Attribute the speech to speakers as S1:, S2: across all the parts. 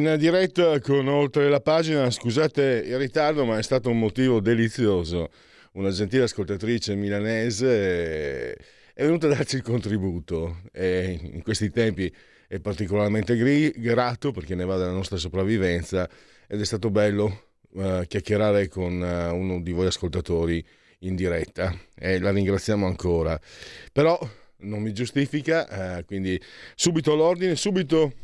S1: In diretta con oltre la pagina, scusate il ritardo, ma è stato un motivo delizioso. Una gentile ascoltatrice milanese è venuta a darci il contributo e in questi tempi è particolarmente gri- grato perché ne va della nostra sopravvivenza ed è stato bello uh, chiacchierare con uh, uno di voi ascoltatori in diretta e la ringraziamo ancora. Però non mi giustifica, uh, quindi subito l'ordine, subito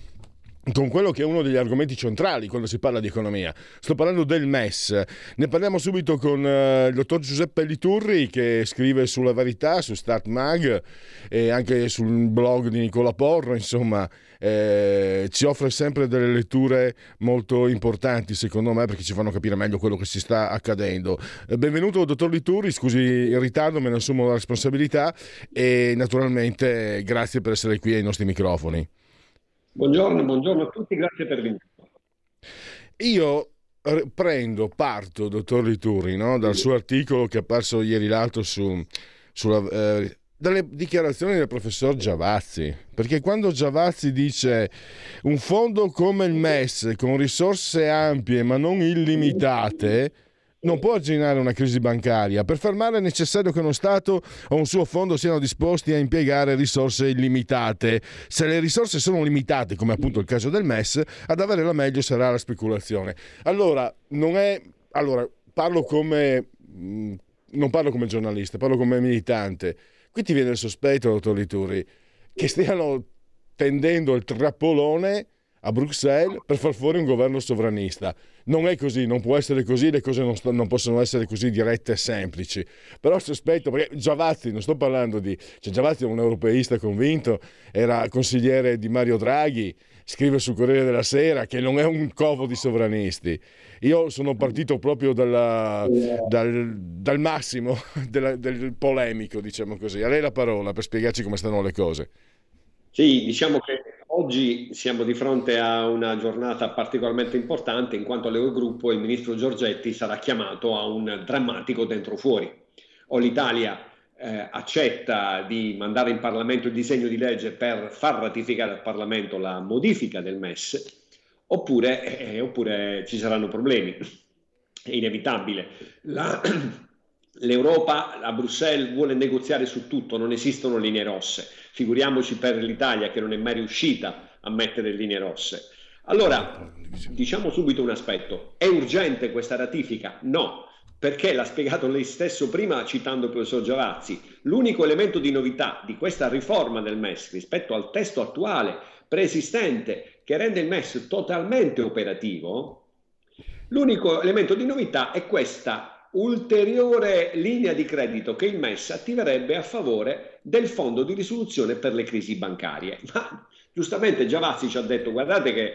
S1: con quello che è uno degli argomenti centrali quando si parla di economia. Sto parlando del MES. Ne parliamo subito con uh, il dottor Giuseppe Liturri che scrive sulla verità, su Start Mag e anche sul blog di Nicola Porro, insomma, eh, ci offre sempre delle letture molto importanti secondo me perché ci fanno capire meglio quello che si sta accadendo. Eh, benvenuto dottor Liturri, scusi il ritardo, me ne assumo la responsabilità e naturalmente grazie per essere qui ai nostri microfoni.
S2: Buongiorno, buongiorno a tutti, grazie per l'invito.
S1: Io prendo, parto, dottor Lituri, no? dal suo articolo che è apparso ieri l'altro su, sulla, eh, dalle dichiarazioni del professor Giavazzi, perché quando Giavazzi dice un fondo come il MES con risorse ampie ma non illimitate, non può arginare una crisi bancaria. Per fermare è necessario che uno Stato o un suo fondo siano disposti a impiegare risorse illimitate. Se le risorse sono limitate, come appunto il caso del MES, ad avere la meglio sarà la speculazione. Allora, non è... Allora, parlo come... Mm, non parlo come giornalista, parlo come militante. Qui ti viene il sospetto, dottor Lituri, che stiano tendendo il trappolone a Bruxelles per far fuori un governo sovranista. Non è così, non può essere così, le cose non, sto, non possono essere così dirette e semplici. Però sospetto, perché Giavazzi, non sto parlando di... Cioè Giavazzi è un europeista convinto, era consigliere di Mario Draghi, scrive sul Corriere della Sera che non è un covo di sovranisti. Io sono partito proprio dalla, dal, dal, massimo della, del polemico, diciamo così. A lei la parola per spiegarci come stanno le cose.
S2: Sì, diciamo che oggi siamo di fronte a una giornata particolarmente importante in quanto all'Eurogruppo il ministro Giorgetti sarà chiamato a un drammatico dentro fuori. O l'Italia eh, accetta di mandare in Parlamento il disegno di legge per far ratificare al Parlamento la modifica del MES, oppure, eh, oppure ci saranno problemi. È inevitabile. La, L'Europa a Bruxelles vuole negoziare su tutto, non esistono linee rosse. Figuriamoci per l'Italia che non è mai riuscita a mettere linee rosse. Allora, diciamo subito un aspetto. È urgente questa ratifica? No, perché l'ha spiegato lei stesso prima citando il professor Giavazzi. L'unico elemento di novità di questa riforma del MES rispetto al testo attuale preesistente che rende il MES totalmente operativo, l'unico elemento di novità è questa ulteriore linea di credito che il MES attiverebbe a favore del fondo di risoluzione per le crisi bancarie. Ma giustamente Giavazzi ci ha detto guardate che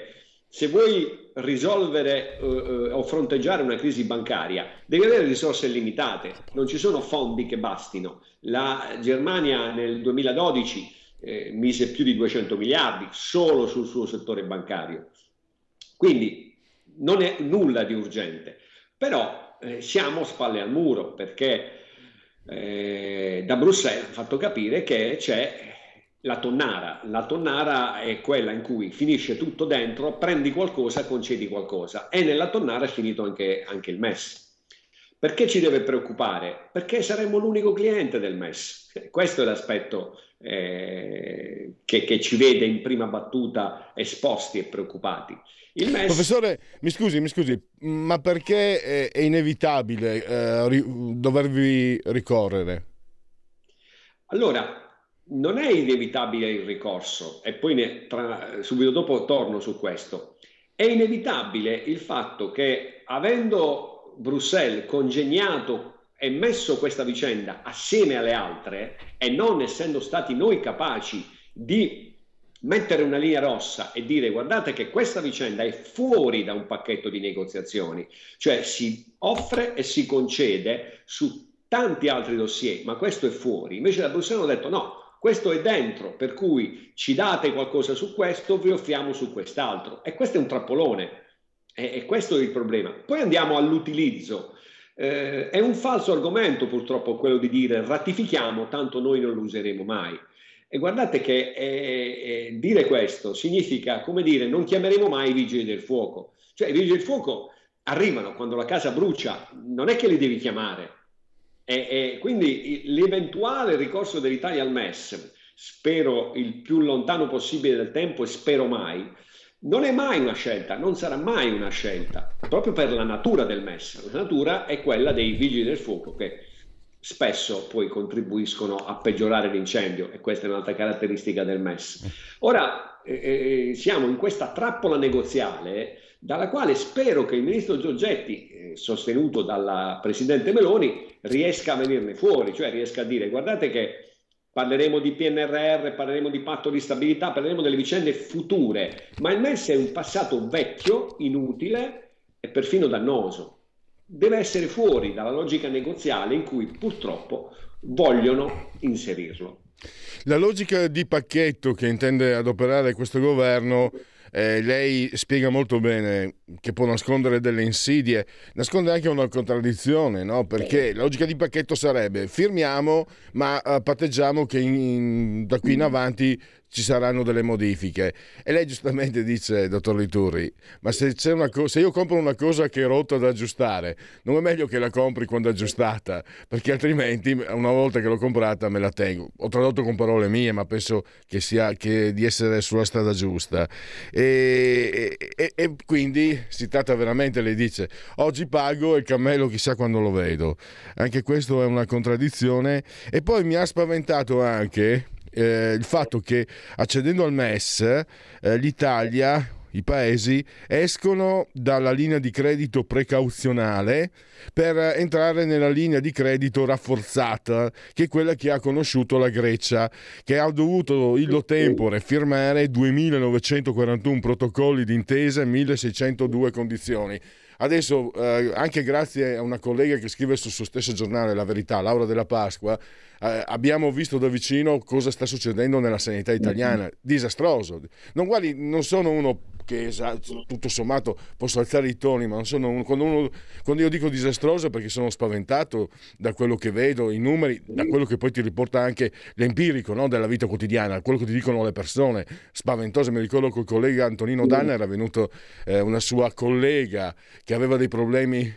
S2: se vuoi risolvere uh, uh, o fronteggiare una crisi bancaria devi avere risorse limitate, non ci sono fondi che bastino. La Germania nel 2012 eh, mise più di 200 miliardi solo sul suo settore bancario. Quindi non è nulla di urgente, però eh, siamo spalle al muro perché eh, da Bruxelles ha fatto capire che c'è la tonnara. La tonnara è quella in cui finisce tutto dentro, prendi qualcosa, concedi qualcosa e nella tonnara è finito anche, anche il MES. Perché ci deve preoccupare? Perché saremmo l'unico cliente del MES. Questo è l'aspetto eh, che, che, ci vede in prima battuta esposti e preoccupati.
S1: MES... Professore, mi scusi, mi scusi, ma perché è, è inevitabile eh, ri, dovervi ricorrere?
S2: Allora, non è inevitabile il ricorso e poi ne, tra, subito dopo torno su questo. È inevitabile il fatto che avendo Bruxelles congegnato e messo questa vicenda assieme alle altre e non essendo stati noi capaci di mettere una linea rossa e dire guardate che questa vicenda è fuori da un pacchetto di negoziazioni, cioè si offre e si concede su tanti altri dossier, ma questo è fuori. Invece da Bruxelles hanno detto no, questo è dentro, per cui ci date qualcosa su questo, vi offriamo su quest'altro. E questo è un trappolone, e, e questo è il problema. Poi andiamo all'utilizzo. Eh, è un falso argomento purtroppo quello di dire ratifichiamo, tanto noi non lo useremo mai. E guardate che eh, eh, dire questo significa, come dire, non chiameremo mai i vigili del fuoco. Cioè i vigili del fuoco arrivano quando la casa brucia, non è che li devi chiamare. E, e quindi l'eventuale ricorso dell'Italia al MES, spero il più lontano possibile del tempo e spero mai, non è mai una scelta, non sarà mai una scelta, proprio per la natura del MES. La natura è quella dei vigili del fuoco che spesso poi contribuiscono a peggiorare l'incendio e questa è un'altra caratteristica del MES. Ora eh, eh, siamo in questa trappola negoziale dalla quale spero che il ministro Giorgetti, eh, sostenuto dalla Presidente Meloni, riesca a venirne fuori, cioè riesca a dire guardate che parleremo di PNRR, parleremo di patto di stabilità, parleremo delle vicende future, ma il MES è un passato vecchio, inutile e perfino dannoso deve essere fuori dalla logica negoziale in cui purtroppo vogliono inserirlo.
S1: La logica di pacchetto che intende adoperare questo governo eh, lei spiega molto bene che può nascondere delle insidie, nasconde anche una contraddizione, no? perché la logica di pacchetto sarebbe firmiamo ma uh, patteggiamo che in, in, da qui in avanti ci saranno delle modifiche. E lei giustamente dice, dottor Liturri, ma se, co- se, io compro una cosa che è rotta da aggiustare, non è meglio che la compri quando è aggiustata, perché altrimenti una volta che l'ho comprata me la tengo. Ho tradotto con parole mie, ma penso che sia che di essere sulla strada giusta. E, e, e quindi si tratta veramente, lei dice, oggi pago e il cammello chissà quando lo vedo. Anche questo è una contraddizione. E poi mi ha spaventato anche eh, il fatto che accedendo al MES eh, l'Italia i paesi escono dalla linea di credito precauzionale per entrare nella linea di credito rafforzata, che è quella che ha conosciuto la Grecia, che ha dovuto illo tempore firmare 2941 protocolli d'intesa e 1602 condizioni. Adesso, eh, anche grazie a una collega che scrive sul suo stesso giornale La Verità, Laura della Pasqua, eh, abbiamo visto da vicino cosa sta succedendo nella sanità italiana. Disastroso. Non, guardi, non sono uno che tutto sommato posso alzare i toni, ma uno, quando, uno, quando, io dico disastroso perché sono spaventato da quello che vedo, i numeri, da quello che poi ti riporta anche l'empirico no, della vita quotidiana, quello che ti dicono le persone, spaventoso. Mi ricordo che il collega Antonino Danna era venuto eh, una sua collega che aveva dei problemi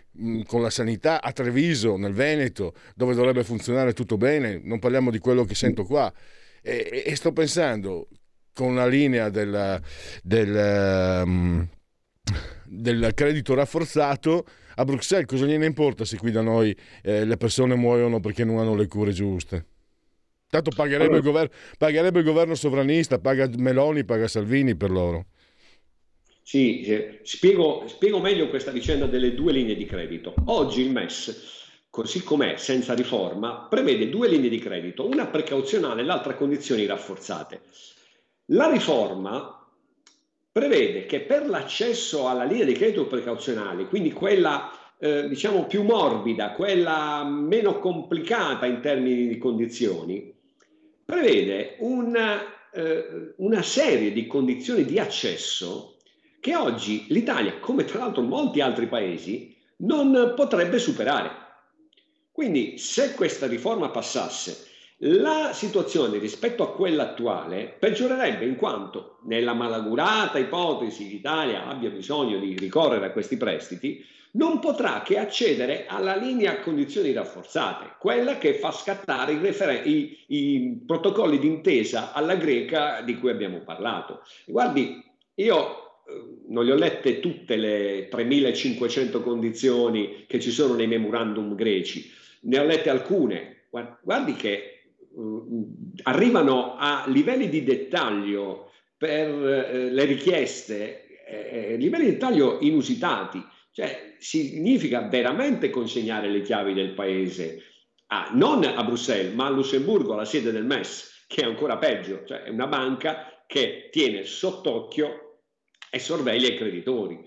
S1: con la sanità a Treviso, nel Veneto, dove dovrebbe funzionare tutto bene, non parliamo di quello che sento qua. E, e sto pensando con la linea del, del, um, del credito rafforzato a Bruxelles cosa gliene importa se qui da noi eh, le persone muoiono perché non hanno le cure giuste? Tanto pagherebbe, allora, il governo, pagherebbe il governo sovranista, paga Meloni, paga Salvini per loro.
S2: Sì, eh, spiego, spiego meglio questa vicenda delle due linee di credito. Oggi il MES, così com'è, senza riforma, prevede due linee di credito, una precauzionale e l'altra condizioni rafforzate. La riforma prevede che per l'accesso alla linea di credito precauzionale, quindi quella eh, diciamo più morbida, quella meno complicata in termini di condizioni, prevede una, eh, una serie di condizioni di accesso che oggi l'Italia, come tra l'altro molti altri paesi, non potrebbe superare. Quindi se questa riforma passasse la situazione rispetto a quella attuale peggiorerebbe in quanto nella malaugurata ipotesi l'Italia abbia bisogno di ricorrere a questi prestiti, non potrà che accedere alla linea a condizioni rafforzate, quella che fa scattare i, referen- i, i protocolli d'intesa alla greca di cui abbiamo parlato. Guardi, io eh, non le ho lette tutte le 3500 condizioni che ci sono nei memorandum greci, ne ho lette alcune. Guardi che arrivano a livelli di dettaglio per uh, le richieste, eh, livelli di dettaglio inusitati, Cioè, significa veramente consegnare le chiavi del paese, a, non a Bruxelles, ma a Lussemburgo, alla sede del MES, che è ancora peggio, cioè è una banca che tiene sott'occhio e sorveglia i creditori.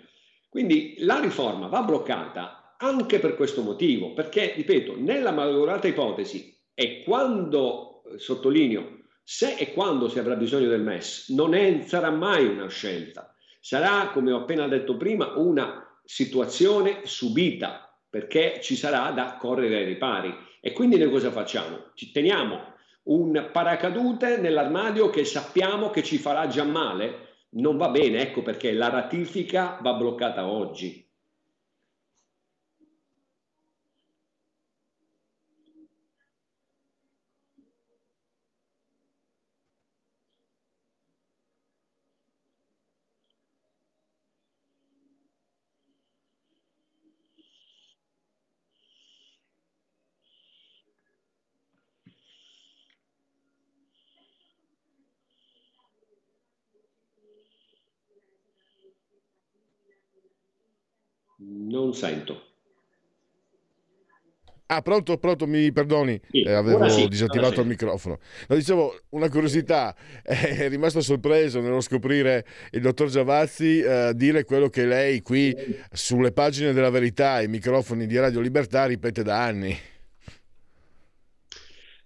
S2: Quindi la riforma va bloccata anche per questo motivo, perché, ripeto, nella malograta ipotesi e quando, sottolineo, se e quando si avrà bisogno del MES, non è, sarà mai una scelta, sarà, come ho appena detto prima, una situazione subita, perché ci sarà da correre ai ripari. E quindi noi cosa facciamo? Ci teniamo un paracadute nell'armadio che sappiamo che ci farà già male? Non va bene, ecco perché la ratifica va bloccata oggi. Non sento.
S1: Ah, pronto, pronto, mi perdoni, sì, eh, avevo sì, disattivato il microfono. No, dicevo, una curiosità, è rimasto sorpreso nello scoprire il dottor Giavazzi eh, dire quello che lei qui sulle pagine della verità i microfoni di Radio Libertà ripete da anni.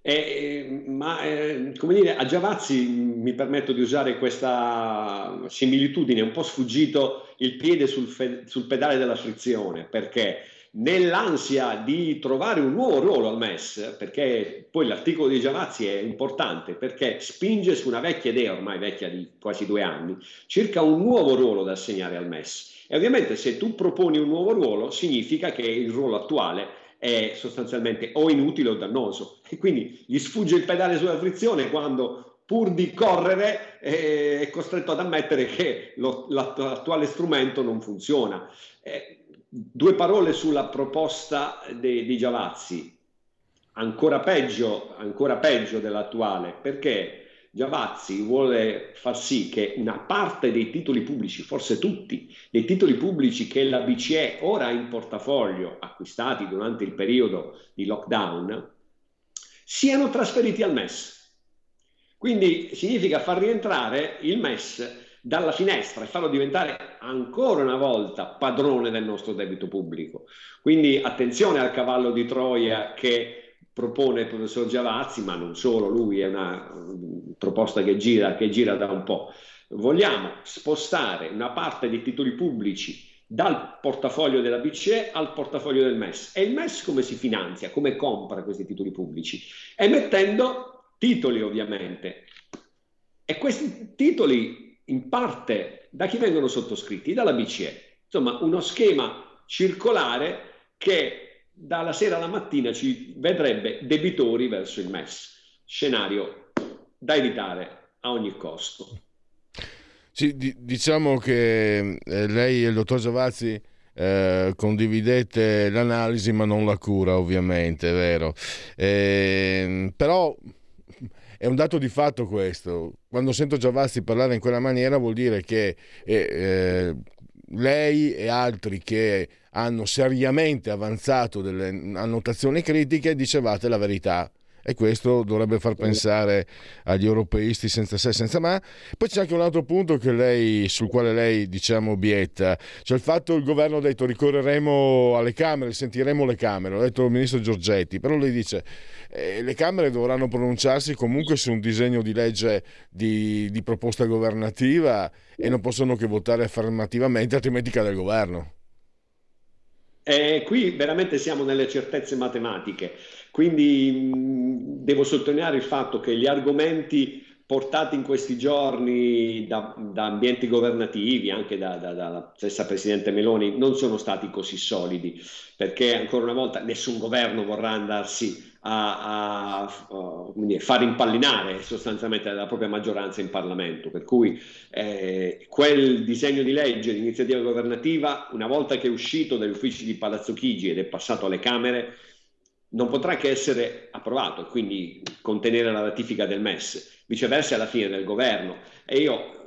S2: Eh, ma eh, come dire, a Giavazzi mi permetto di usare questa similitudine, un po' sfuggito il piede sul, fe- sul pedale della frizione, perché nell'ansia di trovare un nuovo ruolo al MES, perché poi l'articolo di Giavazzi è importante, perché spinge su una vecchia idea, ormai vecchia di quasi due anni, circa un nuovo ruolo da assegnare al MES. E ovviamente se tu proponi un nuovo ruolo, significa che il ruolo attuale è sostanzialmente o inutile o dannoso e quindi gli sfugge il pedale sulla frizione quando pur di correre è costretto ad ammettere che lo, l'attuale strumento non funziona. Eh, due parole sulla proposta de, di Giavazzi, ancora peggio, ancora peggio dell'attuale, perché Giavazzi vuole far sì che una parte dei titoli pubblici, forse tutti, dei titoli pubblici che la BCE ora ha in portafoglio, acquistati durante il periodo di lockdown, siano trasferiti al MES. Quindi significa far rientrare il MES dalla finestra e farlo diventare ancora una volta padrone del nostro debito pubblico. Quindi attenzione al cavallo di Troia che propone il professor Giavazzi, ma non solo, lui è una proposta che gira, che gira da un po'. Vogliamo spostare una parte dei titoli pubblici dal portafoglio della BCE al portafoglio del MES. E il MES come si finanzia, come compra questi titoli pubblici? Emettendo titoli ovviamente. E questi titoli in parte da chi vengono sottoscritti? Dalla BCE. Insomma, uno schema circolare che dalla sera alla mattina ci vedrebbe debitori verso il MES. Scenario da evitare a ogni costo.
S1: Sì, di- diciamo che eh, lei e il dottor Giavazzi eh, condividete l'analisi ma non la cura ovviamente, è vero. Eh, però è un dato di fatto questo. Quando sento Giavazzi parlare in quella maniera vuol dire che eh, eh lei e altri che hanno seriamente avanzato delle annotazioni critiche, dicevate la verità. E questo dovrebbe far pensare agli europeisti senza se senza ma. Poi c'è anche un altro punto lei, sul quale lei diciamo obietta, cioè il fatto che il governo ha detto ricorreremo alle Camere, sentiremo le Camere, l'ha detto il ministro Giorgetti, però lei dice eh, le Camere dovranno pronunciarsi comunque su un disegno di legge di, di proposta governativa e non possono che votare affermativamente, altrimenti cade il governo.
S2: E qui veramente siamo nelle certezze matematiche, quindi mh, devo sottolineare il fatto che gli argomenti portati in questi giorni da, da ambienti governativi, anche dalla da, da stessa Presidente Meloni, non sono stati così solidi, perché ancora una volta nessun governo vorrà andarsi a, a, a far impallinare sostanzialmente la propria maggioranza in Parlamento. Per cui eh, quel disegno di legge di iniziativa governativa, una volta che è uscito dagli uffici di Palazzo Chigi ed è passato alle Camere, non potrà che essere approvato, quindi contenere la ratifica del MES, viceversa alla fine del governo. E io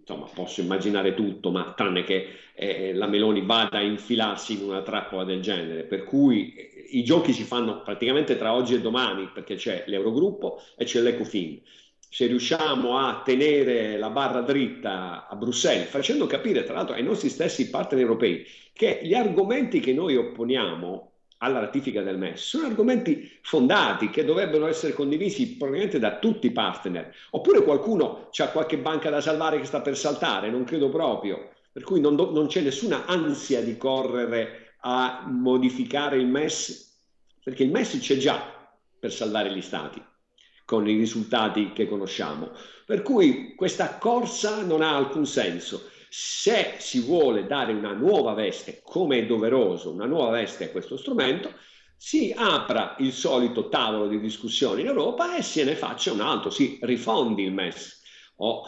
S2: insomma, posso immaginare tutto, ma tranne che eh, la Meloni vada a infilarsi in una trappola del genere. Per cui i giochi si fanno praticamente tra oggi e domani, perché c'è l'Eurogruppo e c'è l'Ecofin. Se riusciamo a tenere la barra dritta a Bruxelles, facendo capire tra l'altro ai nostri stessi partner europei che gli argomenti che noi opponiamo alla ratifica del MES sono argomenti fondati che dovrebbero essere condivisi probabilmente da tutti i partner. Oppure qualcuno ha qualche banca da salvare che sta per saltare, non credo proprio. Per cui non, do, non c'è nessuna ansia di correre a modificare il MES, perché il MES c'è già per salvare gli stati con i risultati che conosciamo. Per cui questa corsa non ha alcun senso se si vuole dare una nuova veste, come è doveroso, una nuova veste a questo strumento, si apra il solito tavolo di discussione in Europa e se ne faccia un altro, si rifondi il MES o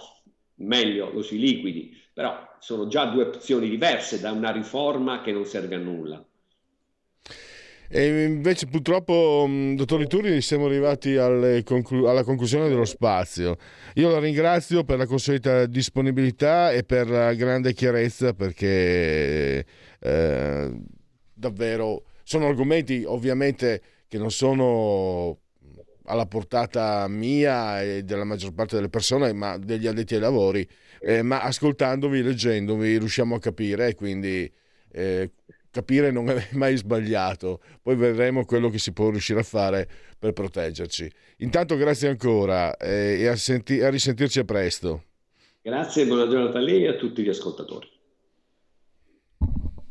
S2: meglio lo si liquidi, però sono già due opzioni diverse da una riforma che non serve a nulla.
S1: E invece purtroppo, mm, dottor Lituri, siamo arrivati conclu- alla conclusione dello spazio. Io la ringrazio per la consueta disponibilità e per la grande chiarezza perché eh, davvero sono argomenti ovviamente che non sono alla portata mia e della maggior parte delle persone, ma degli addetti ai lavori, eh, ma ascoltandovi, leggendovi, riusciamo a capire e quindi eh, capire non è mai sbagliato, poi vedremo quello che si può riuscire a fare per proteggerci. Intanto grazie ancora eh, e a, senti- a risentirci a presto.
S2: Grazie, buona giornata a lei e a tutti gli ascoltatori.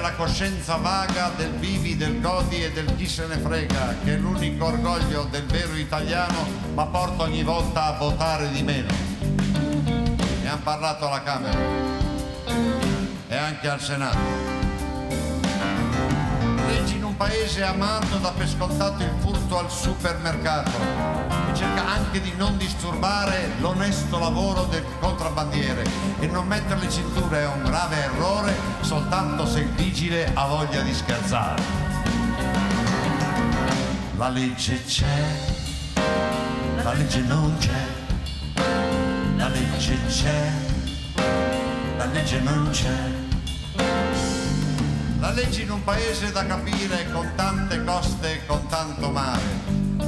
S3: La coscienza vaga del vivi, del godi e del chi se ne frega, che è l'unico orgoglio del vero italiano, ma porta ogni volta a votare di meno. Ne hanno parlato alla Camera e anche al Senato leggi in un paese amato da per scontato il furto al supermercato cerca anche di non disturbare l'onesto lavoro del contrabbandiere e non mettere le cinture è un grave errore soltanto se il vigile ha voglia di scherzare. La legge c'è, la legge non c'è, la legge c'è, la legge non c'è. La legge in un paese da capire con tante coste e con tanto mare,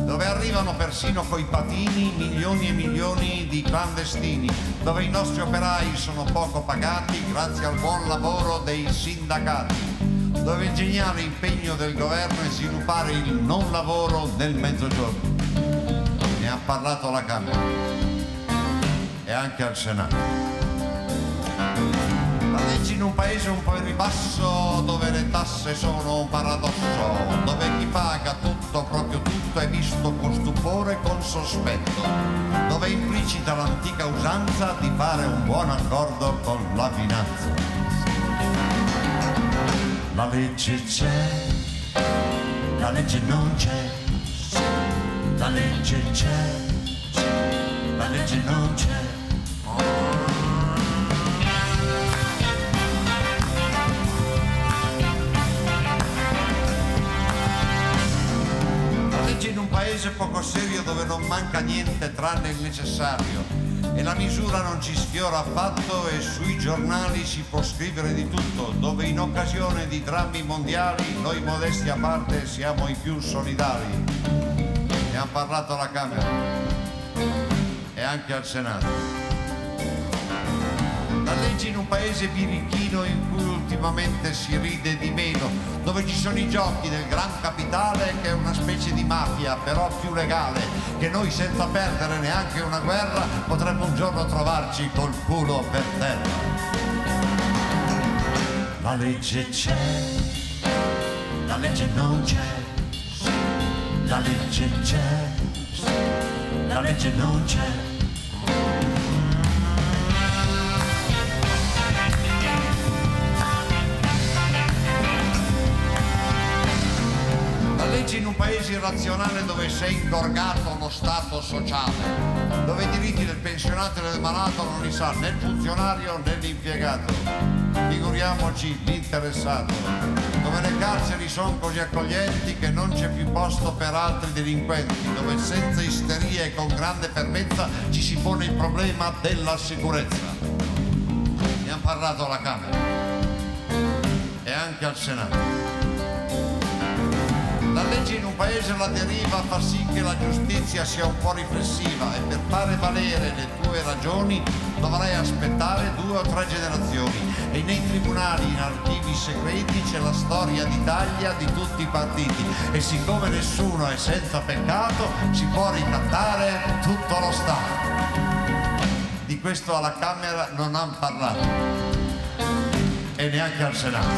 S3: dove arrivano persino coi patini milioni e milioni di clandestini, dove i nostri operai sono poco pagati grazie al buon lavoro dei sindacati, dove il geniale impegno del governo è sviluppare il non lavoro nel mezzogiorno. Ne ha parlato la Camera e anche al Senato. La legge in un paese un po' in ribasso dove le tasse sono un paradosso, dove chi paga tutto, proprio tutto, è visto con stupore e con sospetto, dove è implicita l'antica usanza di fare un buon accordo con la finanza. La legge c'è, la legge non c'è, la legge c'è, la legge non c'è. Paese poco serio dove non manca niente tranne il necessario, e la misura non ci sfiora affatto e sui giornali si può scrivere di tutto, dove in occasione di drammi mondiali noi modesti a parte siamo i più solidari. Ne hanno parlato alla Camera e anche al Senato. La legge in un paese birichino in ultimamente si ride di meno, dove ci sono i giochi del gran capitale che è una specie di mafia, però più legale, che noi senza perdere neanche una guerra potremmo un giorno trovarci col culo per terra. La legge c'è, la legge non c'è, la legge c'è, la legge non c'è. Legge in un paese irrazionale dove sei ingorgato lo stato sociale, dove i diritti del pensionato e del malato non li sa né il funzionario né l'impiegato, figuriamoci l'interessato, dove le carceri sono così accoglienti che non c'è più posto per altri delinquenti, dove senza isteria e con grande fermezza ci si pone il problema della sicurezza. Ne hanno parlato alla Camera e anche al Senato. La legge in un paese alla deriva fa sì che la giustizia sia un po' riflessiva e per fare valere le tue ragioni dovrai aspettare due o tre generazioni e nei tribunali in archivi segreti c'è la storia d'Italia di tutti i partiti e siccome nessuno è senza peccato si può ricattare tutto lo Stato. Di questo alla Camera non hanno parlato e neanche al Senato.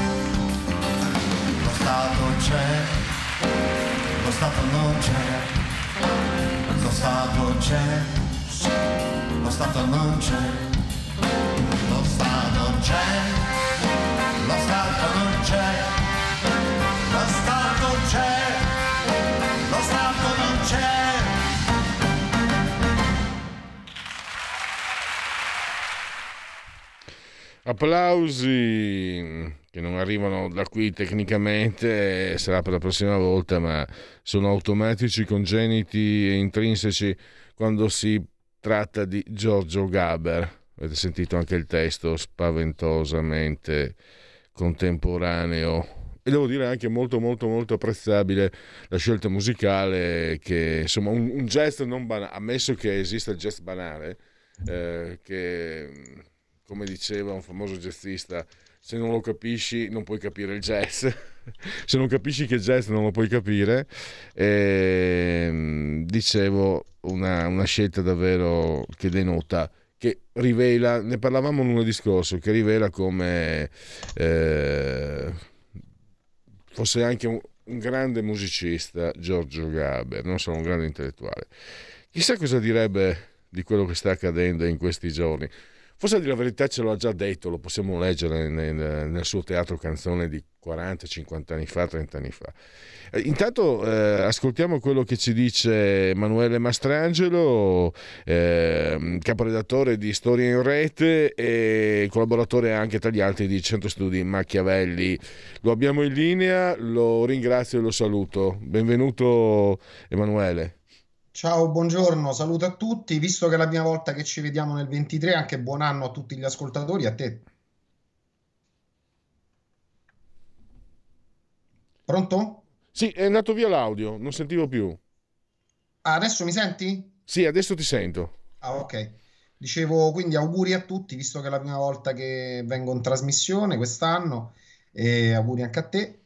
S3: Lo Stato c'è Stato non c'è, lo Stato c'è, lo Stato non c'è, lo Stato c'è, lo Stato non c'è, lo Stato c'è, lo Stato non c'è.
S1: Applausi che non arrivano da qui tecnicamente, sarà per la prossima volta, ma sono automatici, congeniti e intrinseci quando si tratta di Giorgio Gaber. Avete sentito anche il testo spaventosamente contemporaneo e devo dire anche molto molto molto apprezzabile la scelta musicale che insomma un, un jazz non banale, ammesso che esista il jazz banale, eh, che come diceva un famoso jazzista, se non lo capisci non puoi capire il jazz, se non capisci che jazz non lo puoi capire, e, dicevo una, una scelta davvero che denota che rivela, ne parlavamo lunedì scorso, che rivela come eh, fosse anche un, un, grande musicista Giorgio Gaber, non solo un grande intellettuale. Chissà cosa direbbe di quello che sta accadendo in questi giorni. Forse la verità ce l'ha già detto, lo possiamo leggere nel, nel suo teatro canzone di 40, 50 anni fa, 30 anni fa. Eh, intanto eh, ascoltiamo quello che ci dice Emanuele Mastrangelo, eh, caporedattore di Storia in Rete e collaboratore anche tra gli altri di Centro Studi Machiavelli. Lo abbiamo in linea, lo ringrazio e lo saluto. Benvenuto Emanuele.
S4: Ciao, buongiorno, saluto a tutti. Visto che è la prima volta che ci vediamo nel 23, anche buon anno a tutti gli ascoltatori, a te. Pronto?
S1: Sì, è andato via l'audio, non sentivo più.
S4: Ah, adesso mi senti?
S1: Sì, adesso ti sento.
S4: Ah, ok. Dicevo quindi auguri a tutti, visto che è la prima volta che vengo in trasmissione quest'anno, e auguri anche a te.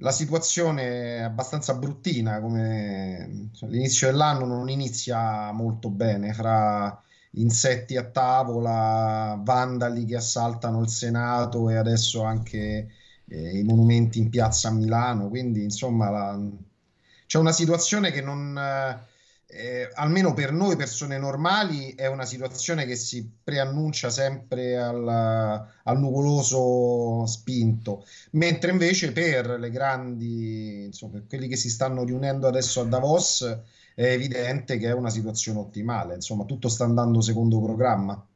S4: La situazione è abbastanza bruttina, come cioè, l'inizio dell'anno non inizia molto bene, fra insetti a tavola, vandali che assaltano il Senato e adesso anche eh, i monumenti in piazza a Milano, quindi insomma la... c'è una situazione che non... Eh, eh, almeno per noi persone normali è una situazione che si preannuncia sempre al, al, nuvoloso spinto, mentre invece per le grandi, insomma, per quelli che si stanno riunendo adesso a Davos è evidente che è una situazione ottimale, insomma tutto sta andando secondo programma.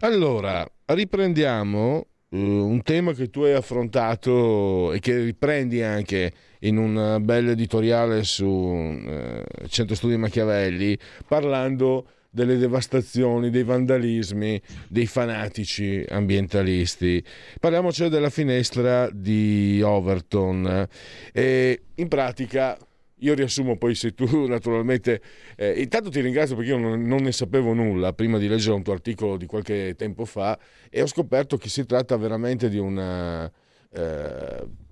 S1: Allora, riprendiamo un tema che tu hai affrontato e che riprendi anche in un bel editoriale su uh, Centro Studi Machiavelli parlando delle devastazioni, dei vandalismi, dei fanatici ambientalisti. Parliamo cioè della finestra di Overton. E in pratica io riassumo poi se tu naturalmente... Eh, intanto ti ringrazio perché io non, non, ne sapevo nulla prima di leggere un tuo articolo di qualche tempo fa e ho scoperto che si tratta veramente di una... Eh,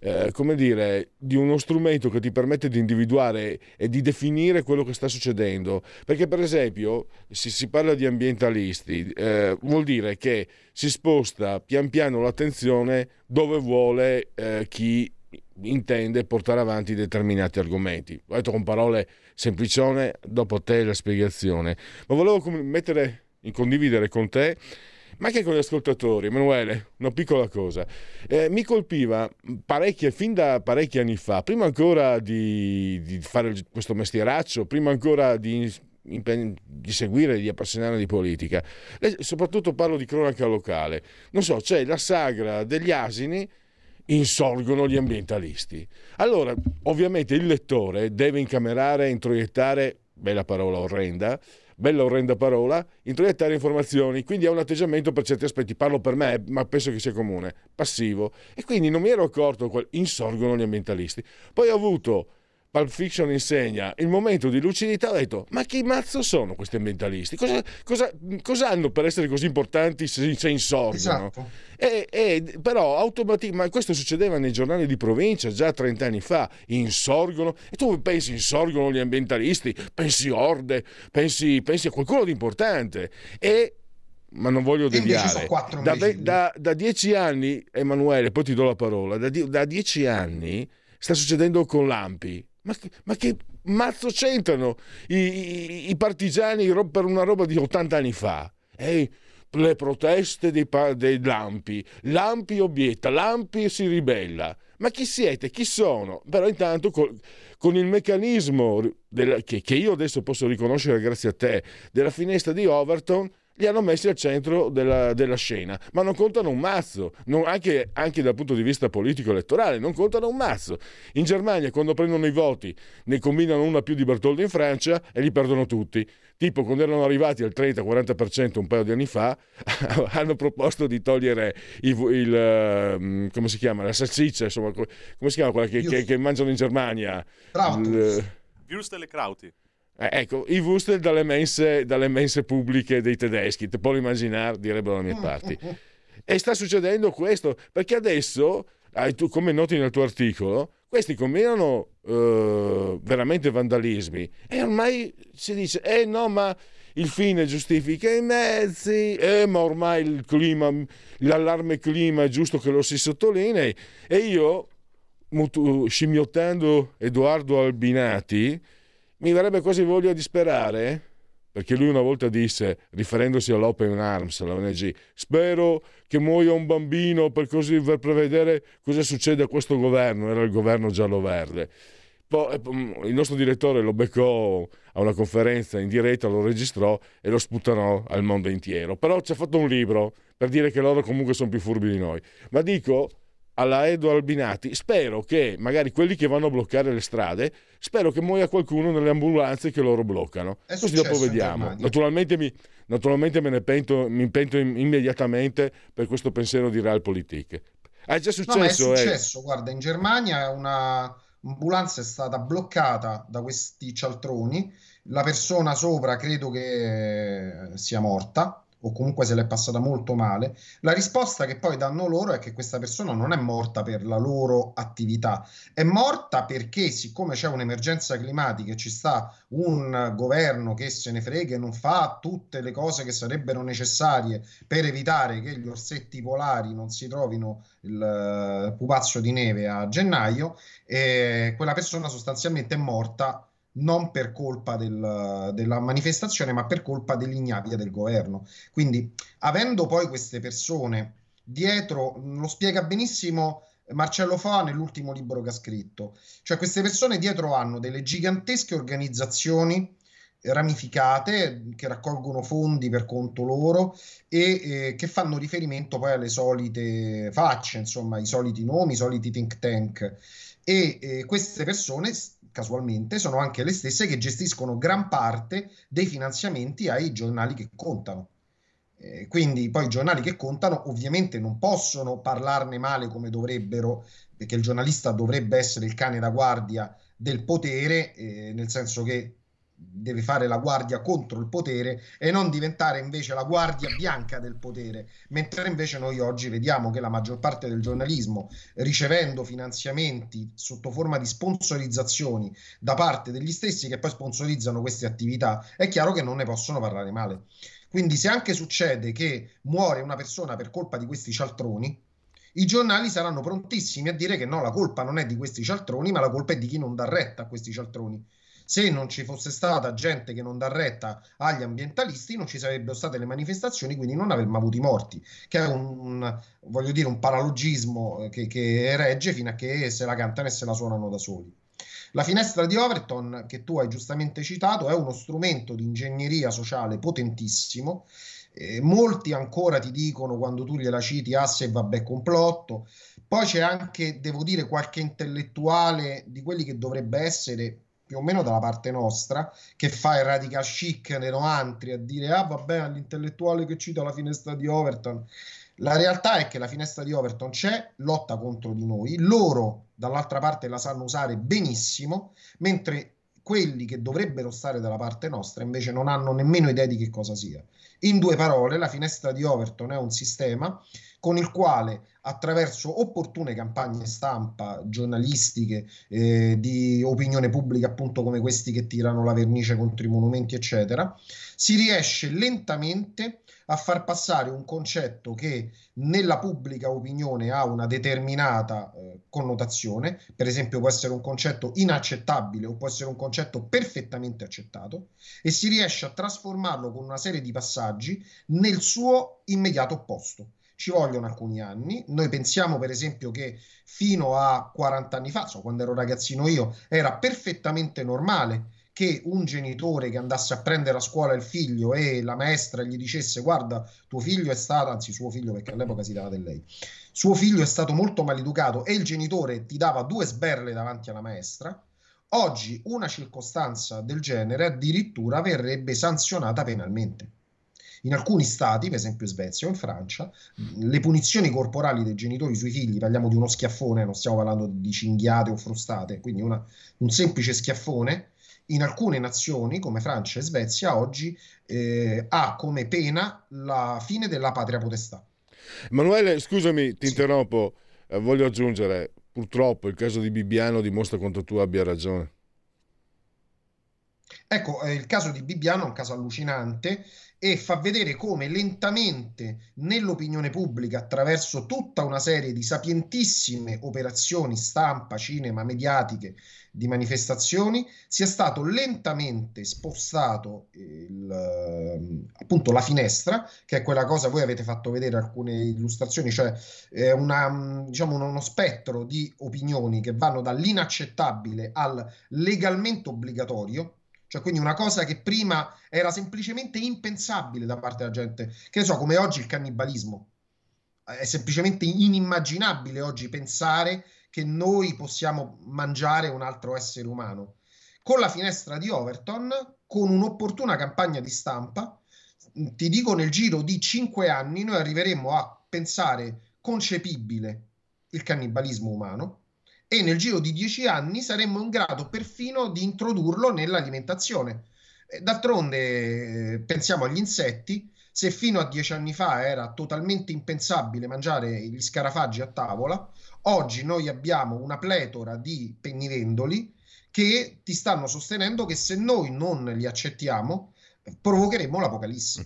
S1: eh, come dire, di uno strumento che ti permette di individuare e di definire quello che sta succedendo. Perché, per esempio, se si parla di ambientalisti, eh, vuol dire che si sposta pian piano l'attenzione dove vuole eh, chi intende portare avanti determinati argomenti. Ho detto con parole semplicione, dopo te la spiegazione. Ma volevo mettere, condividere con te ma anche con gli ascoltatori. Emanuele, una piccola cosa. Eh, mi colpiva fin da parecchi anni fa, prima ancora di, di fare questo mestieraccio, prima ancora di, di seguire, di appassionare di politica, e soprattutto parlo di cronaca locale. Non so, c'è la sagra degli asini insorgono gli ambientalisti. Allora, ovviamente il lettore deve incamerare, introiettare, bella parola orrenda, bella orrenda parola, introiettare informazioni, quindi ha un atteggiamento per certi aspetti, parlo per me, ma penso che sia comune, passivo. E quindi non mi ero accorto, insorgono gli ambientalisti. Poi ho avuto Pulp Fiction insegna il momento di lucidità, ho detto: Ma chi mazzo sono questi ambientalisti? Cosa, cosa, cosa hanno per essere così importanti se, se insorgono? Esatto. E, e, però automaticamente, questo succedeva nei giornali di provincia già 30 anni fa, insorgono, e tu pensi insorgono gli ambientalisti, pensi orde, pensi, pensi a qualcuno di importante. E ma non voglio deviare. Da, da, da, dieci anni, Emanuele, poi ti do la parola, da, da dieci anni sta succedendo con l'Ampi. Ma, ma che mazzo c'entrano i, i, i, partigiani per una roba di 80 anni fa? Ehi, le proteste dei, dei Lampi, Lampi obietta, Lampi si ribella. Ma chi siete? Chi sono? Però intanto con, con il meccanismo della, che, che, io adesso posso riconoscere grazie a te della finestra di Overton, li hanno messi al centro della, della scena, ma non contano un mazzo, non, anche, anche, dal punto di vista politico-elettorale, non contano un mazzo. In Germania, quando prendono i voti, ne combinano una più di Bertoldo in Francia e li perdono tutti. Tipo, quando erano arrivati al 30-40% un paio di anni fa, hanno proposto di togliere il, il ehm, come si chiama, la salsiccia, insomma, come si chiama quella che, che, che mangiano in Germania?
S5: Il, Würstel e Krauti.
S1: Eh, ecco, i Wustel dalle mense, dalle mense pubbliche dei tedeschi, te puoi immaginare, direbbero dalle mie parti. E sta succedendo questo, perché adesso, come noti nel tuo articolo, questi combinano uh, veramente vandalismi e ormai si dice, eh no, ma il fine giustifica i mezzi, eh, ma ormai il clima, l'allarme clima è giusto che lo si sottolinei. E io, scimmiottando Edoardo Albinati, mi verrebbe quasi voglia di sperare, perché lui una volta disse, riferendosi all'Open Arms, all'ONG, spero che muoia un bambino per, così, per prevedere cosa succede a questo governo, era il governo giallo-verde. Poi, eh, il nostro direttore lo beccò a una conferenza in diretta, lo registrò e lo sputtanò al mondo intero. Però ci ha fatto un libro per dire che loro comunque sono più furbi di noi. Ma dico, alla Edo Albinati, spero che magari quelli che vanno a bloccare le strade, spero che muoia qualcuno nelle ambulanze che loro bloccano. È Così dopo vediamo. Naturalmente, mi, naturalmente me ne pento, mi pento immediatamente per questo pensiero di Realpolitik. È già successo. No, è
S4: successo, eh. guarda, in Germania una ambulanza è stata bloccata da questi cialtroni, la persona sopra credo che sia morta o comunque se l'è passata molto male, la risposta che poi danno loro è che questa persona non è morta per la loro attività, è morta perché siccome c'è un'emergenza climatica e ci sta un governo che se ne frega e non fa tutte le cose che sarebbero necessarie per evitare che gli orsetti polari non si trovino il uh, pupazzo di neve a gennaio, e quella persona sostanzialmente è morta non per colpa del, della manifestazione, ma per colpa dell'ignavia del governo. Quindi, avendo poi queste persone dietro, lo spiega benissimo Marcello Fa nell'ultimo libro che ha scritto, cioè queste persone dietro hanno delle gigantesche organizzazioni ramificate che raccolgono fondi per conto loro e eh, che fanno riferimento poi alle solite facce, insomma, i soliti nomi, i soliti think tank. E eh, queste persone casualmente, sono anche le stesse che gestiscono gran parte dei finanziamenti ai giornali che contano. Eh, quindi poi i giornali che contano ovviamente non possono parlarne male come dovrebbero, perché il giornalista dovrebbe essere il cane da guardia del potere, eh, nel senso che deve fare la guardia contro il potere e non diventare invece la guardia bianca del potere, mentre invece noi oggi vediamo che la maggior parte del giornalismo, ricevendo finanziamenti sotto forma di sponsorizzazioni da parte degli stessi che poi sponsorizzano queste attività, è chiaro che non ne possono parlare male. Quindi se anche succede che muore una persona per colpa di questi cialtroni, i giornali saranno prontissimi a dire che no, la colpa non è di questi cialtroni, ma la colpa è di chi non dà retta a questi cialtroni se non ci fosse stata gente che non dà retta agli ambientalisti, non ci sarebbero state le manifestazioni, quindi non avremmo avuto i morti, che è un, un voglio dire, un paralogismo che, che regge fino a che se la cantano e se la suonano da soli. La finestra di Overton, che tu hai giustamente citato, è uno strumento di ingegneria sociale potentissimo. Eh, molti ancora ti dicono quando tu gliela citi, ah se vabbè complotto. Poi c'è anche, devo dire, qualche intellettuale di quelli che dovrebbe essere più o meno dalla parte nostra, che fa il radical chic nei 90 a dire ah vabbè all'intellettuale che cita la finestra di Overton. La realtà è che la finestra di Overton c'è, lotta contro di noi, loro dall'altra parte la sanno usare benissimo, mentre quelli che dovrebbero stare dalla parte nostra invece non hanno nemmeno idea di che cosa sia. In due parole, la finestra di Overton è un sistema con il quale attraverso opportune campagne stampa giornalistiche eh, di opinione pubblica, appunto come questi che tirano la vernice contro i monumenti, eccetera, si riesce lentamente a far passare un concetto che nella pubblica opinione ha una determinata eh, connotazione, per esempio può essere un concetto inaccettabile o può essere un concetto perfettamente accettato, e si riesce a trasformarlo con una serie di passaggi nel suo immediato opposto ci vogliono alcuni anni. Noi pensiamo, per esempio, che fino a 40 anni fa, so, quando ero ragazzino io, era perfettamente normale che un genitore che andasse a prendere a scuola il figlio e la maestra gli dicesse guarda tuo figlio è stato, anzi suo figlio perché all'epoca si dava del lei, suo figlio è stato molto maleducato e il genitore ti dava due sberle davanti alla maestra, oggi una circostanza del genere addirittura verrebbe sanzionata penalmente. In alcuni stati, per esempio in Svezia o in Francia, le punizioni corporali dei genitori sui figli, parliamo di uno schiaffone, non stiamo parlando di cinghiate o frustate, quindi una, un semplice schiaffone, in alcune nazioni come Francia e Svezia oggi eh, ha come pena la fine della patria potestà.
S1: Emanuele, scusami, ti sì. interrompo, eh, voglio aggiungere, purtroppo il caso di Bibbiano dimostra quanto tu abbia ragione.
S4: Ecco, eh, il caso di Bibbiano è un caso allucinante e fa vedere come lentamente nell'opinione pubblica, attraverso tutta una serie di sapientissime operazioni stampa, cinema, mediatiche, di manifestazioni, sia stato lentamente spostato il, ehm, appunto la finestra, che è quella cosa, voi avete fatto vedere alcune illustrazioni, cioè eh, una, diciamo uno spettro di opinioni che vanno dall'inaccettabile al legalmente obbligatorio, cioè, quindi una cosa che prima era semplicemente impensabile da parte della gente, che ne so, come oggi il cannibalismo. È semplicemente inimmaginabile oggi pensare che noi possiamo mangiare un altro essere umano. Con la finestra di Overton, con un'opportuna campagna di stampa, ti dico nel giro di cinque anni noi arriveremo a pensare concepibile il cannibalismo umano, e nel giro di dieci anni saremmo in grado perfino di introdurlo nell'alimentazione. D'altronde, pensiamo agli insetti, se fino a dieci anni fa era totalmente impensabile mangiare gli scarafaggi a tavola, oggi noi abbiamo una pletora di pennivendoli che ti stanno sostenendo che se noi non li accettiamo, provocheremo l'apocalisse.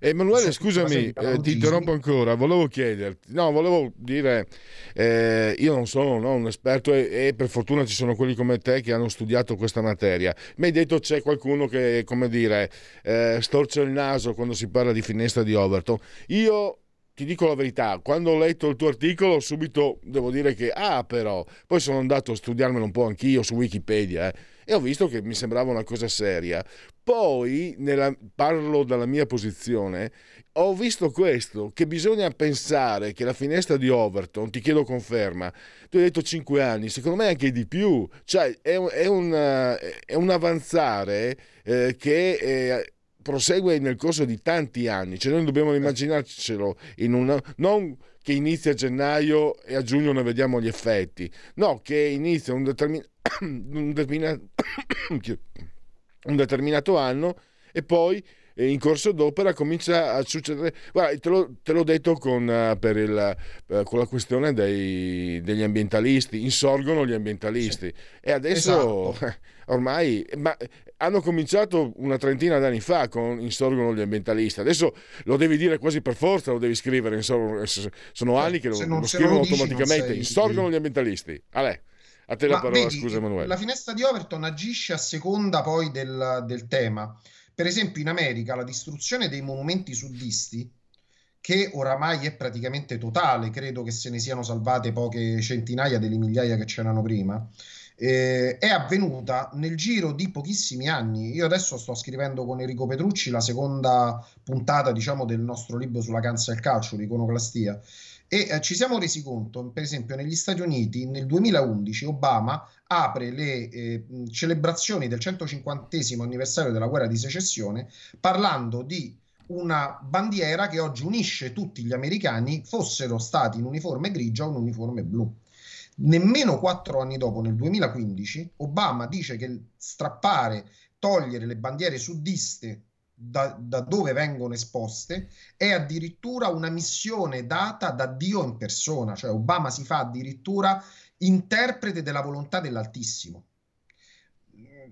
S1: Emanuele, scusami, eh, ti interrompo ancora, volevo chiederti, no, volevo dire, eh, io non sono no, un esperto e, e, per fortuna ci sono quelli come te che hanno studiato questa materia. Mi hai detto c'è qualcuno che, come dire, eh, storce il naso quando si parla di finestra di Overton. Io ti dico la verità, quando ho letto il tuo articolo subito devo dire che, ah però, poi sono andato a studiarmelo un po' anch'io su Wikipedia eh, e ho visto che mi sembrava una cosa seria. Poi, nella, parlo dalla mia posizione, ho visto questo, che bisogna pensare che la finestra di Overton, ti chiedo conferma, tu hai detto 5 anni, secondo me anche di più, cioè è un, è un, è un avanzare eh, che... Eh, prosegue nel corso di tanti anni, cioè noi dobbiamo immaginarcelo in una, non che inizia a gennaio e a giugno ne vediamo gli effetti, no, che inizia un, determin- un, determinato, un determinato anno e poi in corso d'opera comincia a succedere. Guarda, te, l'ho, te l'ho detto con, uh, il, uh, con la questione dei, degli ambientalisti, insorgono gli ambientalisti sì. e adesso esatto. ormai ma, hanno cominciato una trentina d'anni fa con insorgono gli ambientalisti. Adesso lo devi dire quasi per forza, lo devi scrivere. Insorgono, sono anni che lo, lo scrivono lo dici, automaticamente. Sei... Insorgono gli ambientalisti. Ale. A te la Ma parola, vedi, scusa Emanuele.
S4: La finestra di Overton agisce a seconda poi del, del tema. Per esempio in America la distruzione dei monumenti suddisti, che oramai è praticamente totale, credo che se ne siano salvate poche centinaia delle migliaia che c'erano prima, eh, è avvenuta nel giro di pochissimi anni. Io adesso sto scrivendo con Enrico Petrucci la seconda puntata, diciamo, del nostro libro sulla cancel calcio, l'iconoclastia. E eh, ci siamo resi conto, per esempio, negli Stati Uniti nel 2011 Obama apre le eh, celebrazioni del 150 anniversario della guerra di secessione parlando di una bandiera che oggi unisce tutti gli americani, fossero stati in uniforme grigia o in uniforme blu. Nemmeno quattro anni dopo, nel 2015, Obama dice che strappare, togliere le bandiere sudiste da, da, dove vengono esposte è addirittura una missione data da Dio in persona, cioè Obama si fa addirittura interprete della volontà dell'Altissimo.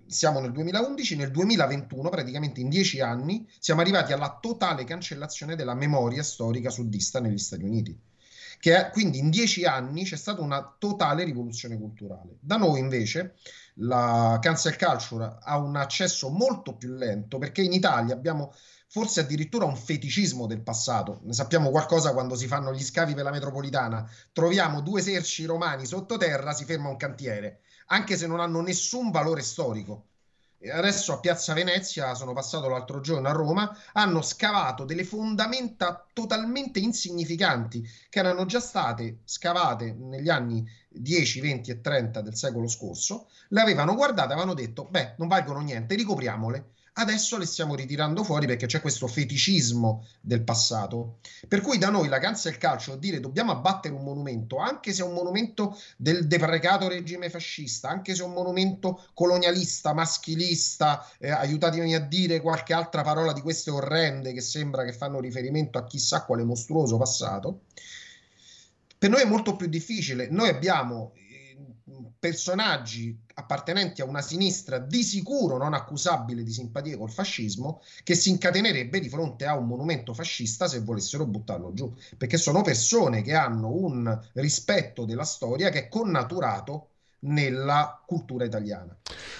S4: Siamo nel 2011, nel 2021, praticamente in dieci anni, siamo arrivati alla totale cancellazione della memoria storica suddista negli Stati Uniti. Che è, quindi in dieci anni c'è stata una totale rivoluzione culturale. Da noi invece la cancel culture ha un accesso molto più lento perché in Italia abbiamo forse addirittura un feticismo del passato. Ne sappiamo qualcosa quando si fanno gli scavi per la metropolitana. Troviamo due eserci romani sottoterra, si ferma un cantiere, anche se non hanno nessun valore storico. Adesso a Piazza Venezia, sono passato l'altro giorno a Roma, hanno scavato delle fondamenta totalmente insignificanti che erano già state scavate negli anni 10, 20 e 30 del secolo scorso, le avevano guardate e avevano detto, beh, non valgono niente, ricopriamole adesso le stiamo ritirando fuori perché c'è questo feticismo del passato. Per cui da noi la cancel calcio dire dobbiamo abbattere un monumento, anche se è un monumento del deprecato regime fascista, anche se è un monumento colonialista, maschilista, eh, aiutatemi a dire qualche altra parola di queste orrende che sembra che fanno riferimento a chissà quale mostruoso passato. Per noi è molto più difficile. Noi abbiamo personaggi appartenenti a una sinistra di sicuro non accusabile di simpatia col fascismo che si incatenerebbe di fronte a un monumento fascista se volessero buttarlo giù, perché sono persone che hanno un rispetto della storia che è connaturato nella cultura italiana.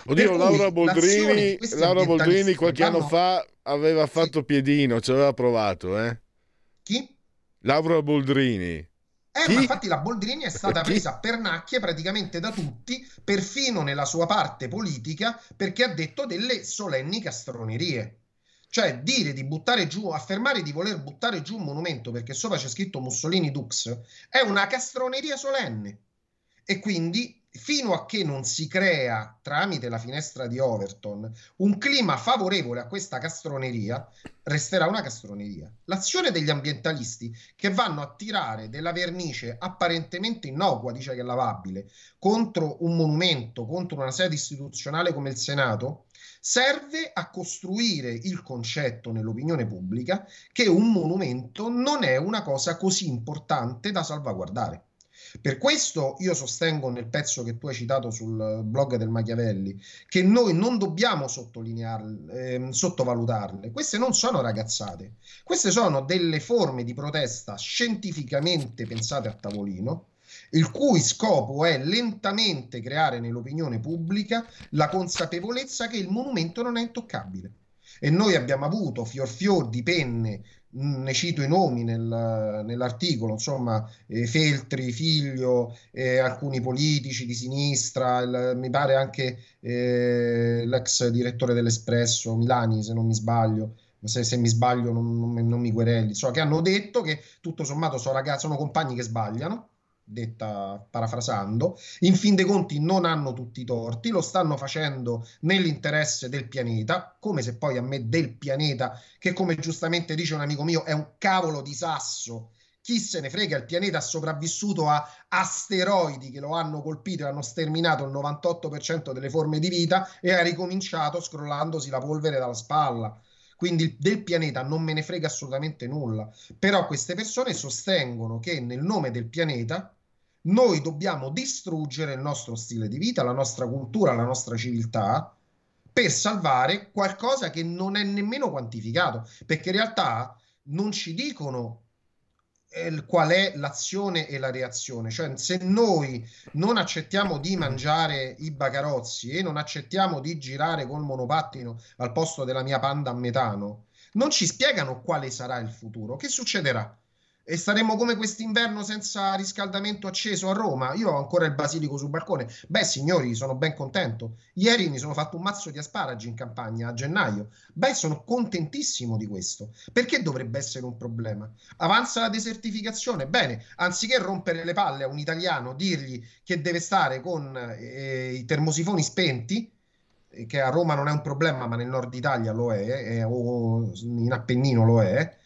S1: Oddio, Laura Boldrini, Laura Boldrini qualche vanno... anno fa aveva fatto sì. piedino, ci aveva provato, eh?
S4: Chi?
S1: Laura Boldrini.
S4: Eh, ma infatti la Boldrini è stata presa per nacchie praticamente da tutti, perfino nella sua parte politica, perché ha detto delle solenni castronerie. Cioè dire di buttare giù, affermare di voler buttare giù un monumento perché sopra c'è scritto Mussolini Dux, è una castroneria solenne. E quindi fino a che non si crea tramite la finestra di Overton un clima favorevole a questa castroneria, resterà una castroneria. L'azione degli ambientalisti che vanno a tirare della vernice apparentemente innocua, dice che è lavabile, contro un monumento, contro una sede istituzionale come il Senato, serve a costruire il concetto nell'opinione pubblica che un monumento non è una cosa così importante da salvaguardare. Per questo io sostengo nel pezzo che tu hai citato sul blog del Machiavelli che noi non dobbiamo sottolinearle, eh, sottovalutarle. Queste non sono ragazzate, queste sono delle forme di protesta scientificamente pensate a tavolino il cui scopo è lentamente creare nell'opinione pubblica la consapevolezza che il monumento non è intoccabile. E noi abbiamo avuto fior fior di penne ne cito i nomi nel, nell'articolo, insomma, eh, Feltri, Figlio, eh, alcuni politici di sinistra, il, mi pare anche eh, l'ex direttore dell'Espresso, Milani, se non mi sbaglio, se, se mi sbaglio non, non, non, mi querelli, insomma, che hanno detto che tutto sommato sono, ragazzi, sono compagni che sbagliano, detta parafrasando, in fin dei conti non hanno tutti i torti, lo stanno facendo nell'interesse del pianeta, come se poi a me del pianeta, che come giustamente dice un amico mio, è un cavolo di sasso, chi se ne frega, il pianeta è sopravvissuto a asteroidi che lo hanno colpito e hanno sterminato il 98% delle forme di vita e ha ricominciato scrollandosi la polvere dalla spalla. Quindi del pianeta non me ne frega assolutamente nulla. Però queste persone sostengono che nel nome del pianeta noi dobbiamo distruggere il nostro stile di vita, la nostra cultura, la nostra civiltà per salvare qualcosa che non è nemmeno quantificato, perché in realtà non ci dicono eh, qual è l'azione e la reazione, cioè se noi non accettiamo di mangiare i bacarozzi e non accettiamo di girare col monopattino al posto della mia panda a metano, non ci spiegano quale sarà il futuro, che succederà? E staremo come quest'inverno senza riscaldamento acceso a Roma. Io ho ancora il basilico sul balcone. Beh, signori, sono ben contento. Ieri mi sono fatto un mazzo di asparagi in campagna a gennaio. Beh, sono contentissimo di questo. Perché dovrebbe essere un problema? Avanza la desertificazione. Bene, anziché rompere le palle a un italiano, dirgli che deve stare con eh, i termosifoni spenti, eh, che a Roma non è un problema, ma nel nord Italia lo è, eh, o in Appennino lo è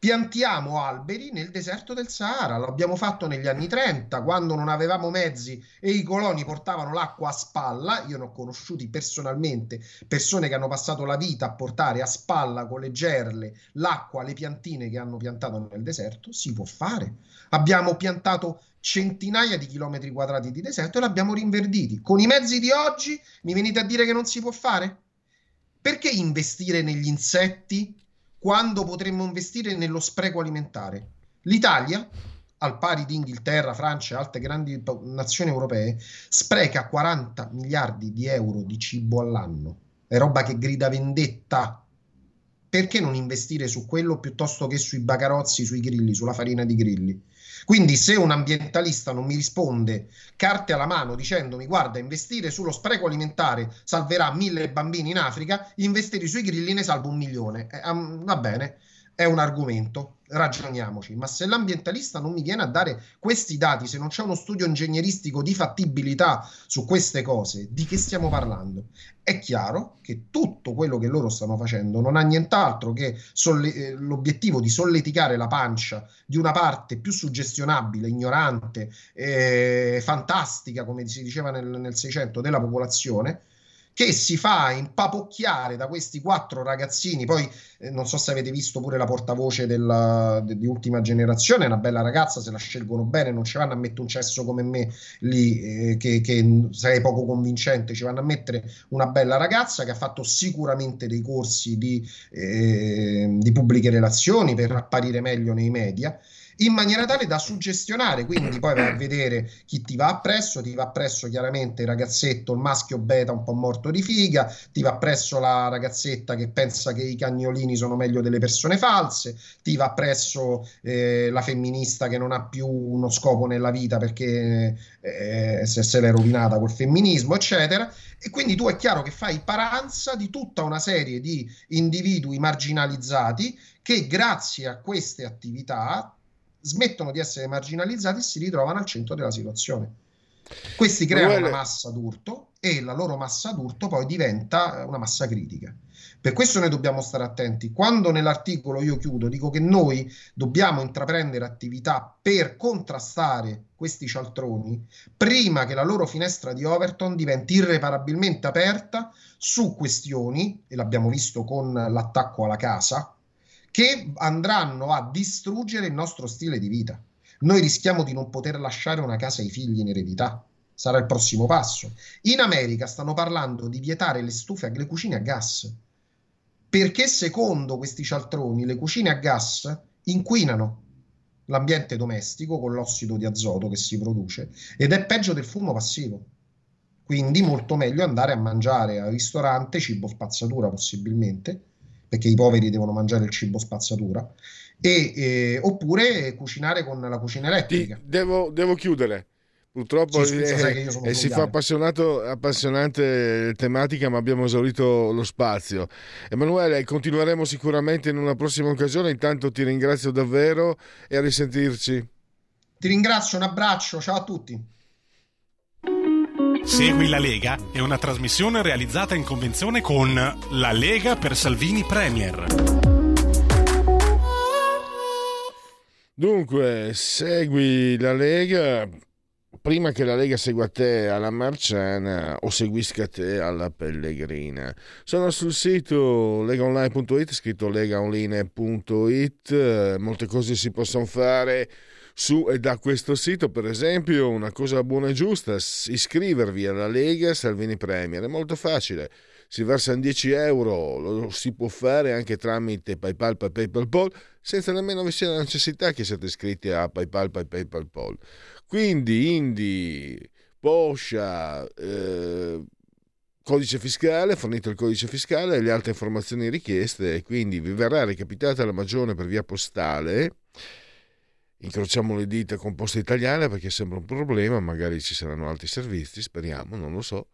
S4: piantiamo alberi nel deserto del Sahara. L'abbiamo fatto negli anni 30, quando non avevamo mezzi e i coloni portavano l'acqua a spalla. Io ne ho conosciuti personalmente persone che hanno passato la vita a portare a spalla con le gerle l'acqua alle piantine che hanno piantato nel deserto. Si può fare. Abbiamo piantato centinaia di chilometri quadrati di deserto e l'abbiamo rinverditi. Con i mezzi di oggi mi venite a dire che non si può fare? Perché investire negli insetti quando potremmo investire nello spreco alimentare. L'Italia, al pari di Inghilterra, Francia e altre grandi nazioni europee, spreca 40 miliardi di euro di cibo all'anno. È roba che grida vendetta. Perché non investire su quello piuttosto che sui bacarozzi, sui grilli, sulla farina di grilli? Quindi se un ambientalista non mi risponde carte alla mano dicendomi guarda investire sullo spreco alimentare salverà mille bambini in Africa, investire sui grilli ne salvo un milione. Eh, um, va bene, è un argomento, ragioniamoci, ma se l'ambientalista non mi viene a dare questi dati, se non c'è uno studio ingegneristico di fattibilità su queste cose, di che stiamo parlando? È chiaro che tutto quello che loro stanno facendo non ha nient'altro che solle- eh, l'obiettivo di solleticare la pancia di una parte più suggestionabile, ignorante, eh, fantastica, come si diceva nel, nel 600, della popolazione, che si fa impapocchiare da questi quattro ragazzini. Poi eh, non so se avete visto pure la portavoce della, de, di ultima generazione, è una bella ragazza, se la scelgono bene, non ci vanno a mettere un cesso come me lì, eh, che, che sarei poco convincente, ci vanno a mettere una bella ragazza che ha fatto sicuramente dei corsi di, eh, di pubbliche relazioni per apparire meglio nei media in maniera tale da suggestionare, quindi poi vai a vedere chi ti va appresso, ti va appresso chiaramente il ragazzetto, il maschio beta un po' morto di figa, ti va appresso la ragazzetta che pensa che i cagnolini sono meglio delle persone false, ti va appresso eh, la femminista che non ha più uno scopo nella vita perché eh, se, se l'è rovinata col femminismo, eccetera. E quindi tu è chiaro che fai paranza di tutta una serie di individui marginalizzati che grazie a queste attività smettono di essere marginalizzati e si ritrovano al centro della situazione. Questi creano una massa d'urto e la loro massa d'urto poi diventa una massa critica. Per questo noi dobbiamo stare attenti. Quando nell'articolo io chiudo, dico che noi dobbiamo intraprendere attività per contrastare questi cialtroni prima che la loro finestra di Overton diventi irreparabilmente aperta su questioni, e l'abbiamo visto con l'attacco alla casa, che andranno a distruggere il nostro stile di vita. Noi rischiamo di non poter lasciare una casa ai figli in eredità. Sarà il prossimo passo. In America stanno parlando di vietare le stufe, le cucine a gas. Perché secondo questi cialtroni le cucine a gas inquinano l'ambiente domestico con l'ossido di azoto che si produce ed è peggio del fumo passivo. Quindi molto meglio andare a mangiare al ristorante, cibo spazzatura possibilmente, perché i poveri devono mangiare il cibo spazzatura, e, eh, oppure cucinare con la cucina elettrica.
S1: Ti, devo, devo chiudere. Purtroppo
S4: Sì, sono
S1: eh, si fa appassionante tematica, ma abbiamo esaurito lo spazio. Emanuele, continueremo sicuramente in una prossima occasione. Intanto ti ringrazio davvero e a risentirci.
S4: Ti ringrazio, un abbraccio, ciao a tutti.
S6: Segui la Lega è una trasmissione realizzata in convenzione con La Lega per Salvini Premier.
S1: Dunque, segui la Lega. Prima che la Lega segua te alla Marciana o seguisca te alla Pellegrina. Sono sul sito legaonline.it, scritto legaonline.it, molte cose si possono fare su e da questo sito, per esempio una cosa buona e giusta, iscrivervi alla Lega Salvini Premier, è molto facile, si versano 10 euro, lo si può fare anche tramite PayPal, PayPal, PayPal, senza nemmeno vi sia la necessità che siate iscritti a PayPal, PayPal, PayPal. Quindi Indi, Poscia, eh, codice fiscale, fornito il codice fiscale e le altre informazioni richieste quindi vi verrà recapitata la magione per via postale. Incrociamo le dita con Posta Italiana perché sembra un problema, magari ci saranno altri servizi, speriamo, non lo so.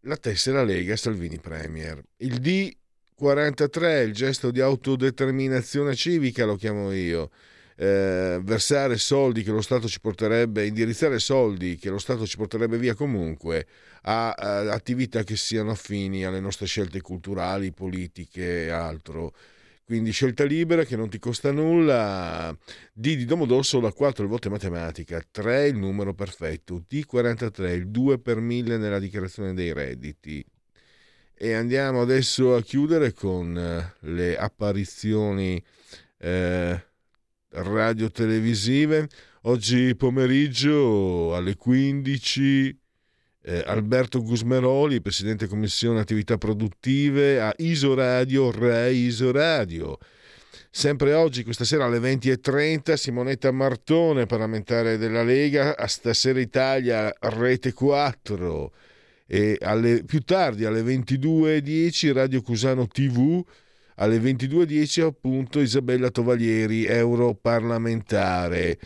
S1: La tessera Lega Salvini Premier. Il D43, il gesto di autodeterminazione civica, lo chiamo io. Eh, versare soldi che lo Stato ci porterebbe, indirizzare soldi che lo Stato ci porterebbe via comunque a, a attività che siano affini alle nostre scelte culturali, politiche e altro. Quindi scelta libera che non ti costa nulla. D di Domodossola, 4 il voto è matematica, 3 il numero perfetto, D43 il 2 per 1000 nella dichiarazione dei redditi. E andiamo adesso a chiudere con eh, le apparizioni eh, radio-televisive. Oggi pomeriggio alle 15 eh, Alberto Gusmeroli, Presidente Commissione Attività Produttive a Isoradio, Rai Isoradio. Sempre oggi, questa sera alle 20.30, Simonetta Martone, parlamentare della Lega, a Stasera Italia, Rete 4. E alle- più tardi, alle 22.10, Radio Cusano TV, alle 22.10 appunto Isabella Tovalieri, europarlamentare.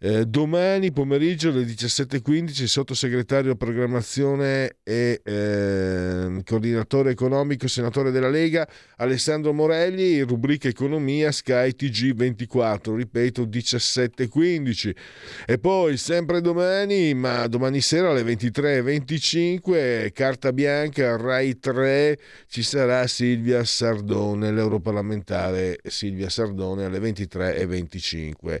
S1: Eh, domani pomeriggio alle 17.15 il sottosegretario programmazione e ehm, coordinatore economico senatore della Lega Alessandro Morelli, rubrica economia Sky TG24, ripeto 17.15 e poi sempre domani, ma domani sera alle 23.25 carta bianca Rai 3 ci sarà Silvia Sardone, l'europarlamentare Silvia Sardone alle 23.25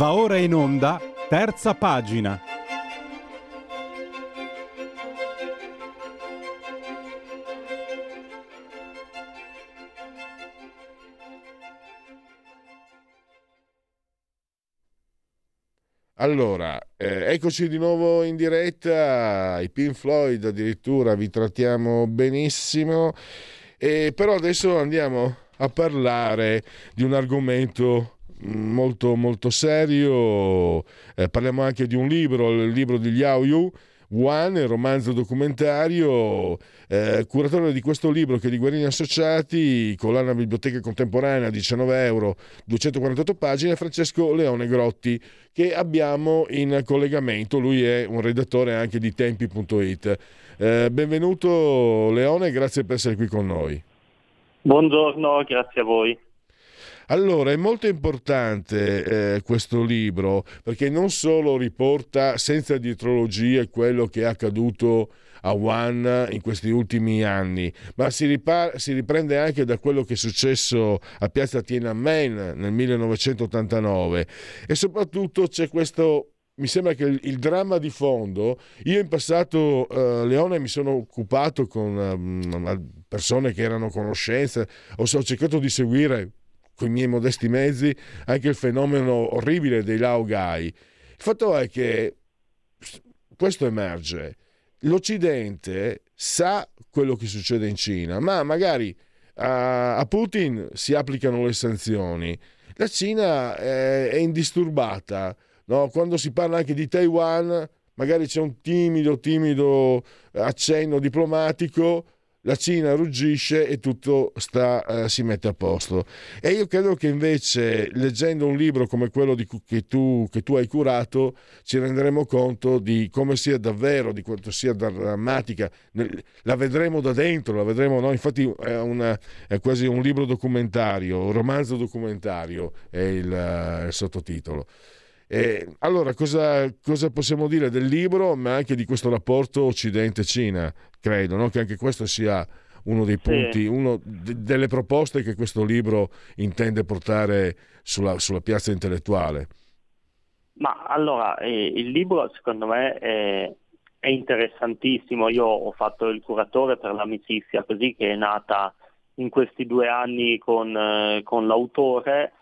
S7: Va ora in onda, terza pagina.
S1: Allora, eh, eccoci di nuovo in diretta, i Pink Floyd addirittura vi trattiamo benissimo, e però adesso andiamo a parlare di un argomento molto molto serio, eh, parliamo anche di un libro, il libro di Liao Yu, One, romanzo documentario, eh, curatore di questo libro che di Guerini Associati, collana Biblioteca Contemporanea, 19 euro, 248 pagine, Francesco Leone Grotti, che abbiamo in collegamento. Lui è un redattore anche di tempi.it. Eh, benvenuto Leone, grazie per essere qui con noi.
S8: Buongiorno, grazie a voi.
S1: Allora, è molto importante eh, questo libro perché non solo riporta senza dietrologie quello che è accaduto a One in questi ultimi anni, ma si, ripar- si, riprende anche da quello che è successo a Piazza Tiananmen nel 1989 e soprattutto c'è questo mi sembra che il, dramma di fondo, io in passato, uh, Leone, mi sono occupato con uh, persone che erano conoscenze, ho, ho cercato di seguire con i miei modesti mezzi anche il fenomeno orribile dei laogai. Il fatto è che questo emerge. L'Occidente sa quello che succede in Cina, ma magari a, Putin si applicano le sanzioni. La Cina è indisturbata. No? Quando si parla anche di Taiwan, magari c'è un timido, timido accenno diplomatico, la Cina ruggisce e tutto sta, eh, si mette a posto. E io credo che invece, leggendo un libro come quello di, che, tu, che, tu, hai curato, ci renderemo conto di come sia davvero, di quanto sia drammatica. La vedremo da dentro, la vedremo, no? infatti è, una, è, quasi un libro documentario, un romanzo documentario è il, uh, il sottotitolo. E allora, cosa, cosa, possiamo dire del libro, ma anche di questo rapporto Occidente-Cina? Credo no? che anche questo sia uno dei punti, sì. una delle proposte che questo libro intende portare sulla, sulla piazza intellettuale.
S8: Ma allora, eh, il libro secondo me è, è, interessantissimo. Io ho fatto il curatore per l'amicizia, così che è nata in questi due anni con, eh, con l'autore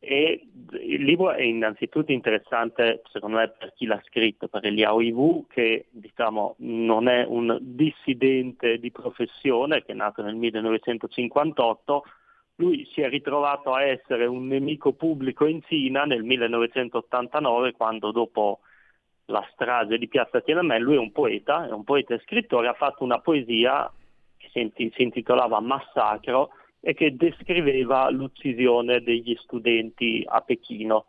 S8: e il libro è innanzitutto interessante, secondo me, per chi l'ha scritto, per Eliao Ivu, che diciamo, non è un dissidente di professione, che è nato nel 1958, lui si è ritrovato a essere un nemico pubblico in Cina nel 1989, quando dopo la strage di Piazza Tiananmen, lui è un poeta, è un poeta e scrittore, ha fatto una poesia che si intitolava Massacro, e che descriveva l'uccisione degli studenti a Pechino.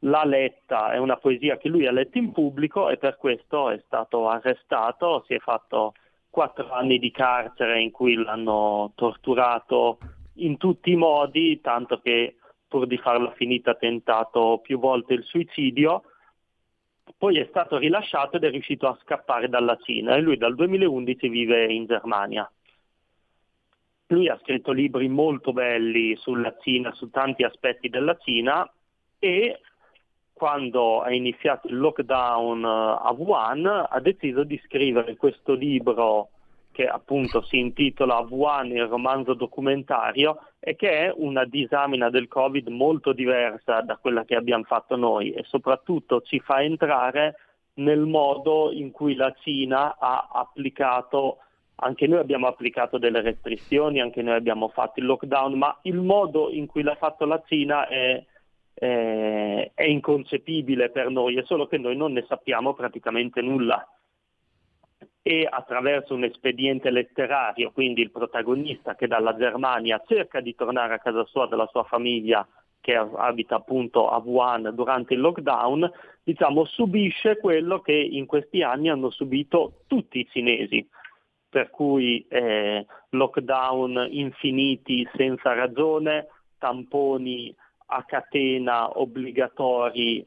S8: L'ha letta, è una poesia che lui ha letto in pubblico e per questo è stato arrestato, si è fatto quattro anni di carcere in cui l'hanno torturato in tutti i modi, tanto che pur di farla finita ha tentato più volte il suicidio, poi è stato rilasciato ed è riuscito a scappare dalla Cina e lui dal 2011 vive in Germania. Lui ha scritto libri molto belli sulla Cina, su tanti aspetti della Cina e quando è iniziato il lockdown eh, a Wuhan ha deciso di scrivere questo libro che appunto si intitola Wuhan, il romanzo documentario, e che è una disamina del Covid molto diversa da quella che abbiamo fatto noi e soprattutto ci fa entrare nel modo in cui la Cina ha applicato anche noi abbiamo applicato delle restrizioni, anche noi abbiamo fatto il lockdown, ma il modo in cui l'ha fatto la Cina è, è, è inconcepibile per noi, è solo che noi non ne sappiamo praticamente nulla. E attraverso un espediente letterario, quindi il protagonista che dalla Germania cerca di tornare a casa sua, dalla sua famiglia, che abita appunto a Wuhan durante il lockdown, diciamo, subisce quello che in questi anni hanno subito tutti i cinesi, per cui eh, lockdown infiniti senza ragione, tamponi a catena obbligatori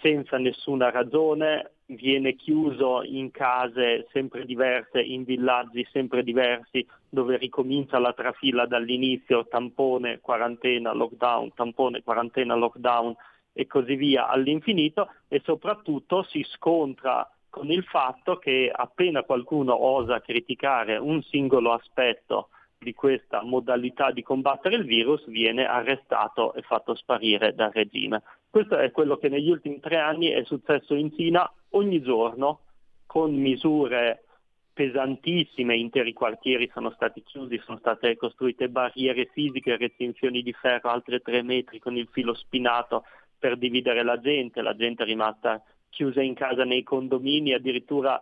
S8: senza nessuna ragione, viene chiuso in case sempre diverse, in villaggi sempre diversi, dove ricomincia la trafila dall'inizio, tampone, quarantena, lockdown, tampone, quarantena, lockdown, e così via all'infinito e soprattutto si scontra con il fatto che appena qualcuno osa criticare un singolo aspetto di questa modalità di combattere il virus viene arrestato e fatto sparire dal regime. Questo è quello che negli ultimi tre anni è successo in Cina ogni giorno con misure pesantissime, interi quartieri sono stati chiusi, sono state costruite barriere fisiche, recinzioni di ferro altre tre metri con il filo spinato per dividere la gente, la gente è rimasta chiusa in casa nei condomini, addirittura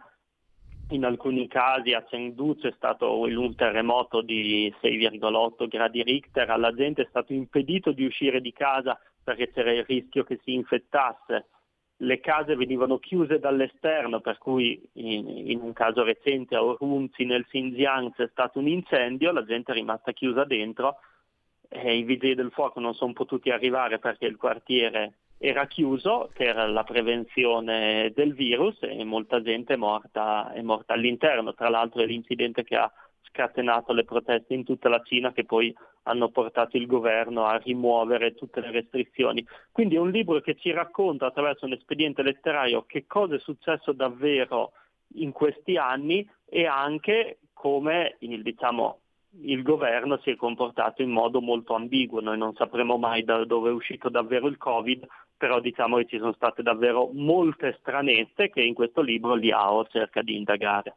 S8: in alcuni casi a Chengdu c'è stato un terremoto di 6,8 gradi Richter, alla gente è stato impedito di uscire di casa perché c'era il rischio che si infettasse. Le case venivano chiuse dall'esterno, per cui in, in un caso recente a Orunzi nel Xinjiang c'è stato un incendio, la gente è rimasta chiusa dentro e i vigili del fuoco non sono potuti arrivare perché il quartiere era chiuso per la prevenzione del virus e molta gente è morta, è morta all'interno. Tra l'altro è l'incidente che ha scatenato le proteste in tutta la Cina che poi hanno portato il governo a rimuovere tutte le restrizioni. Quindi è un libro che ci racconta attraverso un espediente letterario che cosa è successo davvero in questi anni e anche come il, diciamo, il governo si è comportato in modo molto ambiguo. Noi non sapremo mai da dove è uscito davvero il Covid, però diciamo che ci sono state davvero molte stranezze che in questo libro Liao cerca di indagare.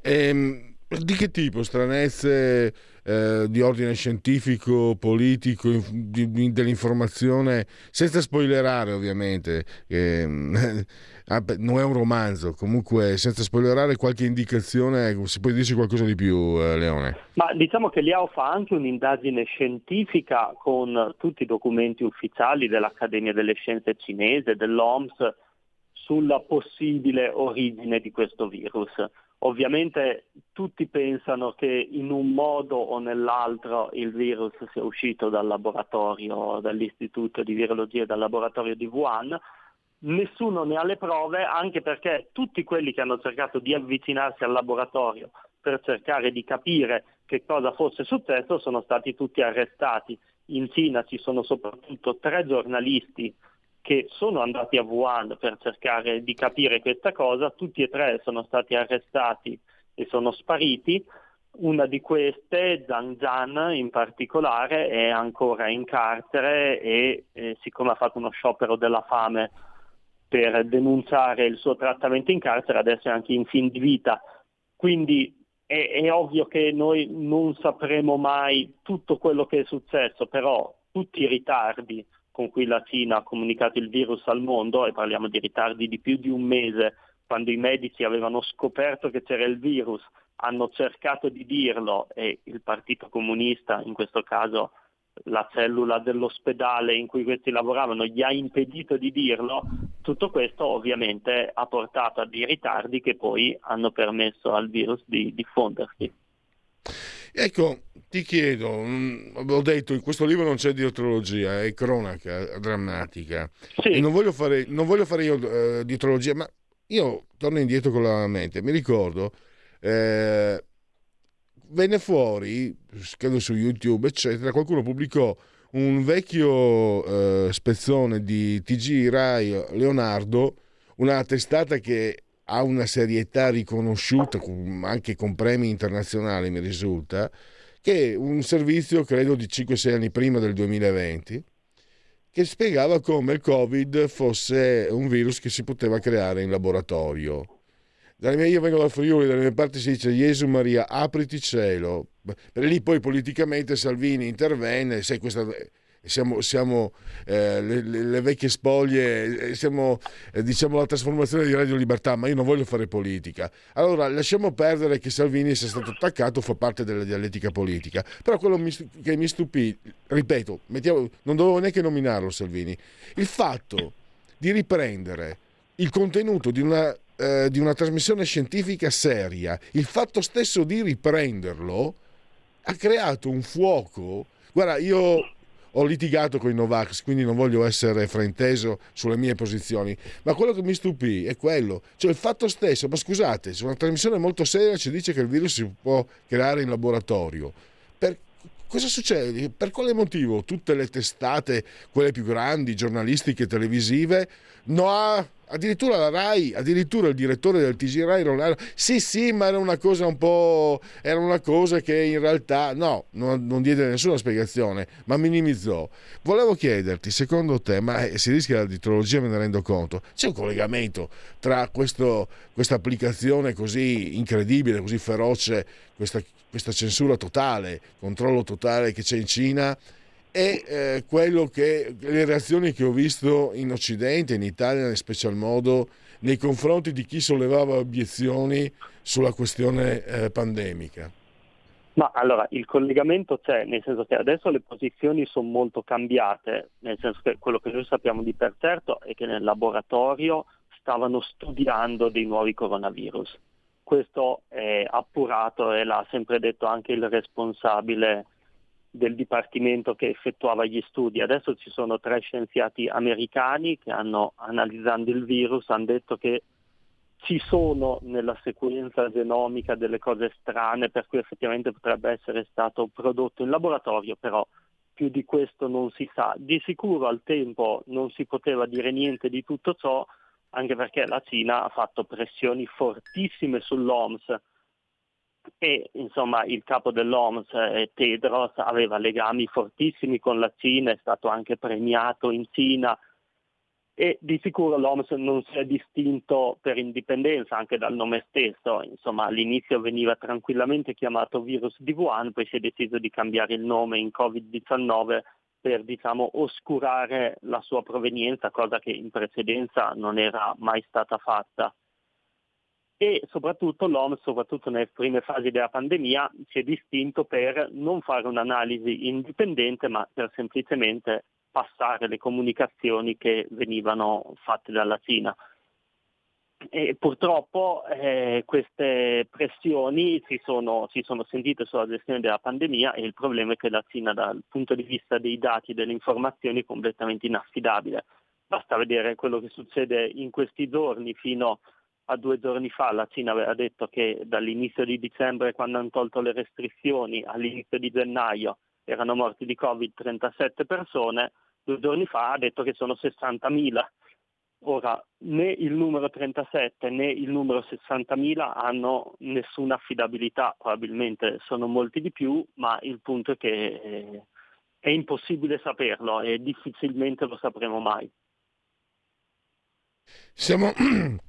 S1: Ehm, di che tipo? Stranezze eh, di ordine scientifico, politico, di, di, dell'informazione, senza spoilerare ovviamente, eh, non è un romanzo, comunque senza spoilerare qualche indicazione, si può dirci qualcosa di più eh, Leone?
S8: Ma diciamo che Liao fa anche un'indagine scientifica con tutti i documenti ufficiali dell'Accademia delle Scienze cinese, dell'OMS, sulla possibile origine di questo virus. Ovviamente tutti pensano che in un modo o nell'altro il virus sia uscito dal laboratorio, dall'istituto di virologia e dal laboratorio di Wuhan. Nessuno ne ha le prove, anche perché tutti quelli che hanno cercato di avvicinarsi al laboratorio per cercare di capire che cosa fosse successo sono stati tutti arrestati. In Cina ci sono soprattutto tre giornalisti che sono andati a Wuhan per cercare di capire questa cosa, tutti e tre sono stati arrestati e sono spariti. Una di queste, Zhang Zhan in particolare, è ancora in carcere e eh, siccome ha fatto uno sciopero della fame per denunciare il suo trattamento in carcere, adesso è anche in fin di vita. Quindi è, è ovvio che noi non sapremo mai tutto quello che è successo, però tutti i ritardi con cui la Cina ha comunicato il virus al mondo, e parliamo di ritardi di più di un mese, quando i medici avevano scoperto che c'era il virus, hanno cercato di dirlo e il Partito Comunista, in questo caso la cellula dell'ospedale in cui questi lavoravano, gli ha impedito di dirlo, tutto questo ovviamente ha portato a dei ritardi che poi hanno permesso al virus di diffondersi.
S1: Ecco, ti chiedo, ho detto in questo libro non c'è dietrologia, è cronaca drammatica. Sì. Non, voglio fare, non voglio fare io uh, dietrologia, ma io torno indietro con la mente. Mi ricordo, eh, venne fuori, credo su YouTube, eccetera, qualcuno pubblicò un vecchio eh, spezzone di TG Rai Leonardo, una testata che ha una serietà riconosciuta anche con premi internazionali, mi risulta, che un servizio credo di 5-6 anni prima del 2020 che spiegava come il Covid fosse un virus che si poteva creare in laboratorio. Mie, io vengo da Friuli, dalle mie parti si dice Gesù Maria, apriti cielo. Per lì poi politicamente Salvini intervenne, sai questa siamo, siamo eh, le, le, vecchie spoglie, eh, siamo eh, diciamo la trasformazione di Radio Libertà, ma io non voglio fare politica. Allora lasciamo perdere che Salvini sia stato attaccato, fa parte della dialettica politica. Però quello mi, che mi stupì, ripeto, mettiamo, non dovevo neanche nominarlo Salvini, il fatto di riprendere il contenuto di una, eh, di una trasmissione scientifica seria, il fatto stesso di riprenderlo ha creato un fuoco. Guarda, io ho litigato con i Novax, quindi non voglio essere frainteso sulle mie posizioni, ma quello che mi stupì è quello, cioè il fatto stesso, ma scusate, su una trasmissione molto seria ci dice che il virus si può creare in laboratorio. Per cosa succede? Per quale motivo tutte le testate, quelle più grandi, giornalistiche, televisive, no Addirittura la RAI, addirittura il direttore del TG RAI Rolando, sì sì ma era una cosa un po', era una cosa che in realtà, no, non, non diede nessuna spiegazione, ma minimizzò. Volevo chiederti, secondo te, ma eh, si rischia la ditrologia, me ne rendo conto, c'è un collegamento tra questa applicazione così incredibile, così feroce, questa, questa censura totale, controllo totale che c'è in Cina e eh, quello che le reazioni che ho visto in Occidente, in Italia in special modo, nei confronti di chi sollevava obiezioni sulla questione eh, pandemica.
S8: Ma allora il collegamento c'è, nel senso che adesso le posizioni sono molto cambiate, nel senso che quello che noi sappiamo di per certo è che nel laboratorio stavano studiando dei nuovi coronavirus. Questo è appurato e l'ha sempre detto anche il responsabile del dipartimento che effettuava gli studi. Adesso ci sono tre scienziati americani che hanno, analizzando il virus, hanno detto che ci sono nella sequenza genomica delle cose strane per cui effettivamente potrebbe essere stato prodotto in laboratorio, però più di questo non si sa. Di sicuro al tempo non si poteva dire niente di tutto ciò, anche perché la Cina ha fatto pressioni fortissime sull'OMS e insomma il capo dell'OMS, eh, Tedros, aveva legami fortissimi con la Cina, è stato anche premiato in Cina. E di sicuro l'OMS non si è distinto per indipendenza anche dal nome stesso, insomma all'inizio veniva tranquillamente chiamato virus di Wuhan, poi si è deciso di cambiare il nome in Covid-19 per diciamo, oscurare la sua provenienza, cosa che in precedenza non era mai stata fatta e soprattutto l'OMS, soprattutto nelle prime fasi della pandemia, si è distinto per non fare un'analisi indipendente, ma per semplicemente passare le comunicazioni che venivano fatte dalla Cina. E purtroppo eh, queste pressioni si sono, si sono, sentite sulla gestione della pandemia e il problema è che la Cina dal punto di vista dei dati e delle informazioni è completamente inaffidabile. Basta vedere quello che succede in questi giorni fino a a due giorni fa la Cina aveva detto che dall'inizio di dicembre, quando hanno tolto le restrizioni, all'inizio di gennaio erano morti di Covid 37 persone, due giorni fa ha detto che sono 60.000. Ora, né il numero 37 né il numero 60.000 hanno nessuna affidabilità, probabilmente sono molti di più, ma il punto è che eh, è impossibile saperlo e difficilmente lo sapremo mai.
S1: Siamo